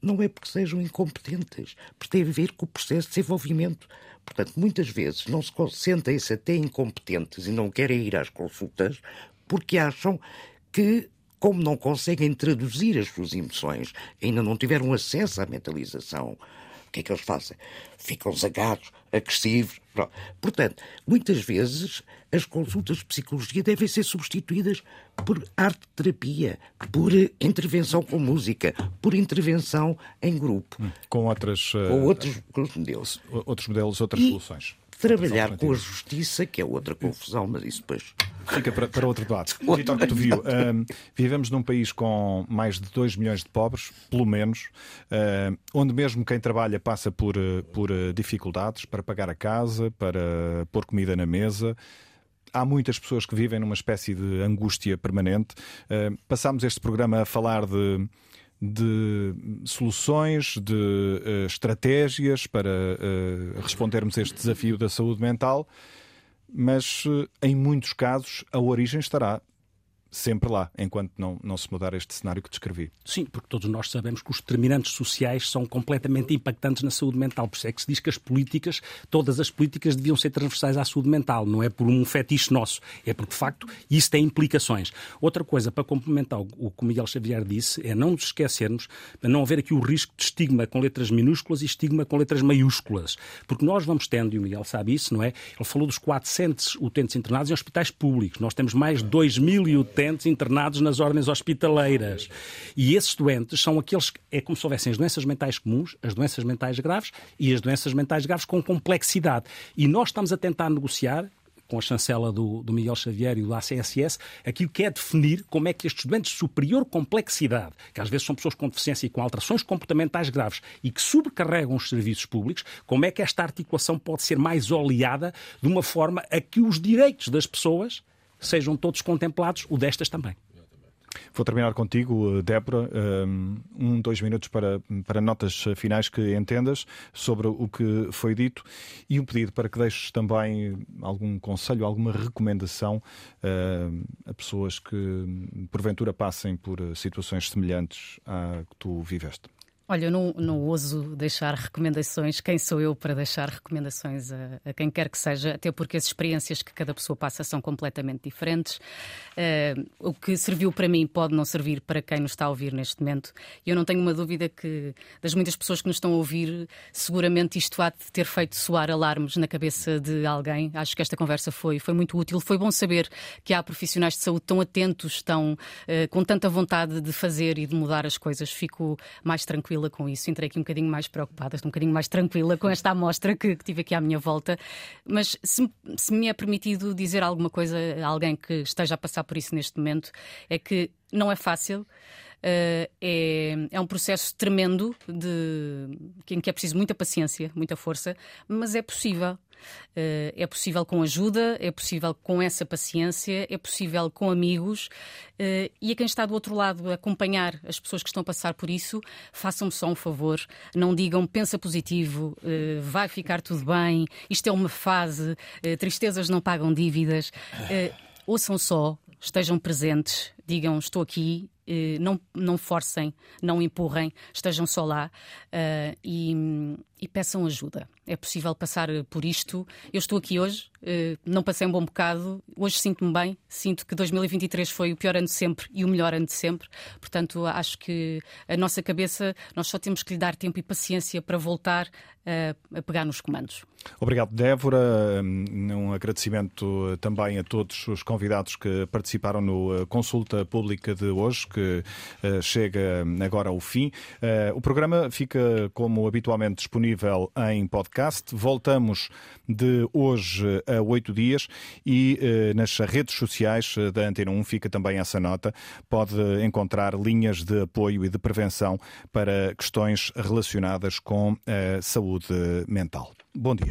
não é porque sejam incompetentes, porque tem a ver com o processo de desenvolvimento. Portanto, muitas vezes não se sentem-se até incompetentes e não querem ir às consultas porque acham que, como não conseguem traduzir as suas emoções, ainda não tiveram acesso à mentalização, o que é que eles fazem? Ficam zagados, agressivos. Pronto. Portanto, muitas vezes as consultas de psicologia devem ser substituídas por arte-terapia, por intervenção com música, por intervenção em grupo. Hum, com outras. Uh, com outros modelos. Outros modelos, outras e soluções. Trabalhar com a justiça, que é outra confusão, mas isso depois Fica para, para outro debate. Vitor Cotovio, um, vivemos num país com mais de 2 milhões de pobres, pelo menos, onde mesmo quem trabalha passa por, eh, por eh, dificuldades para pagar a casa, para pôr comida na mesa há muitas pessoas que vivem numa espécie de angústia permanente. Uh, passámos este programa a falar de, de soluções, de uh, estratégias para uh, respondermos a este desafio da saúde mental mas eh, em muitos casos a origem estará sempre lá, enquanto não, não se mudar este cenário que descrevi. Sim, porque todos nós sabemos que os determinantes sociais são completamente impactantes na saúde mental. Por isso é que se diz que as políticas, todas as políticas deviam ser transversais à saúde mental. Não é por um fetiche nosso, é porque, de facto, isso tem implicações. Outra coisa, para complementar o que o Miguel Xavier disse, é não nos esquecermos, para não haver aqui o risco de estigma com letras minúsculas e estigma com letras maiúsculas. Porque nós vamos tendo, e o Miguel sabe isso, não é? Ele falou dos 400 utentes internados em hospitais públicos. Nós temos mais de 2 doentes internados nas ordens hospitaleiras. E esses doentes são aqueles que é como se houvessem as doenças mentais comuns, as doenças mentais graves e as doenças mentais graves com complexidade. E nós estamos a tentar negociar com a chancela do, do, Miguel Xavier e do ACSS, aquilo que é definir como é que estes doentes de superior complexidade, que às vezes são pessoas com deficiência e com alterações comportamentais graves e que sobrecarregam os serviços públicos, como é que esta articulação pode ser mais oleada de uma forma a que os direitos das pessoas sejam todos contemplados, o destas também. Vou terminar contigo, Débora. Um, dois minutos para, para notas finais que entendas sobre o que foi dito e um pedido para que deixes também algum conselho, alguma recomendação uh, a pessoas que porventura passem por situações semelhantes à que tu viveste. Olha, eu não, não ouso deixar recomendações. Quem sou eu para deixar recomendações a, a, quem quer que seja? Até porque as experiências que cada pessoa passa são completamente diferentes. Uh, o que serviu para mim pode não servir para quem nos está a ouvir neste momento. E eu não tenho uma dúvida que, das muitas pessoas que nos estão a ouvir, seguramente isto há de ter feito soar alarmes na cabeça de alguém. Acho que esta conversa foi, foi muito útil. Foi bom saber que há profissionais de saúde tão atentos, tão, uh, com tanta vontade de fazer e de mudar as coisas. Fico mais tranquila tranquila com isso, entrei aqui um bocadinho mais preocupada, estou um bocadinho mais tranquila com esta amostra que, que tive aqui à minha volta. Mas se, se me é permitido dizer alguma coisa a alguém que esteja a passar por isso neste momento, é que não é fácil. Uh, é, é um processo tremendo de, em que é preciso muita paciência, muita força, mas é possível. Uh, é possível com ajuda, é possível com essa paciência, é possível com amigos uh, e a quem está do outro lado acompanhar as pessoas que estão a passar por isso, façam-me só um favor, não digam pensa positivo, vai ficar tudo bem, isto é uma fase, tristezas não pagam dívidas. ouçam só, estejam presentes, digam estou aqui, não, não forcem, não empurrem, estejam só lá e, e peçam ajuda é possível passar por isto. Eu estou aqui hoje, eh, não passei um bom bocado, hoje sinto-me bem, sinto que 2023 foi o pior ano de sempre e o melhor ano de sempre. Portanto, acho que a nossa cabeça, nós só temos que lhe dar tempo e paciência para voltar a, pegar nos comandos. Obrigado, Débora. Um agradecimento também a todos os convidados que participaram no eh, Pública de hoje, que eh, chega agora ao fim. O programa fica, como habitualmente, disponível em podcast. Voltamos de hoje a oito dias e eh, nas redes sociais eh, da Antena 1 fica também essa nota. Pode encontrar linhas de apoio e de prevenção para questões relacionadas com a saúde mental. Bom dia.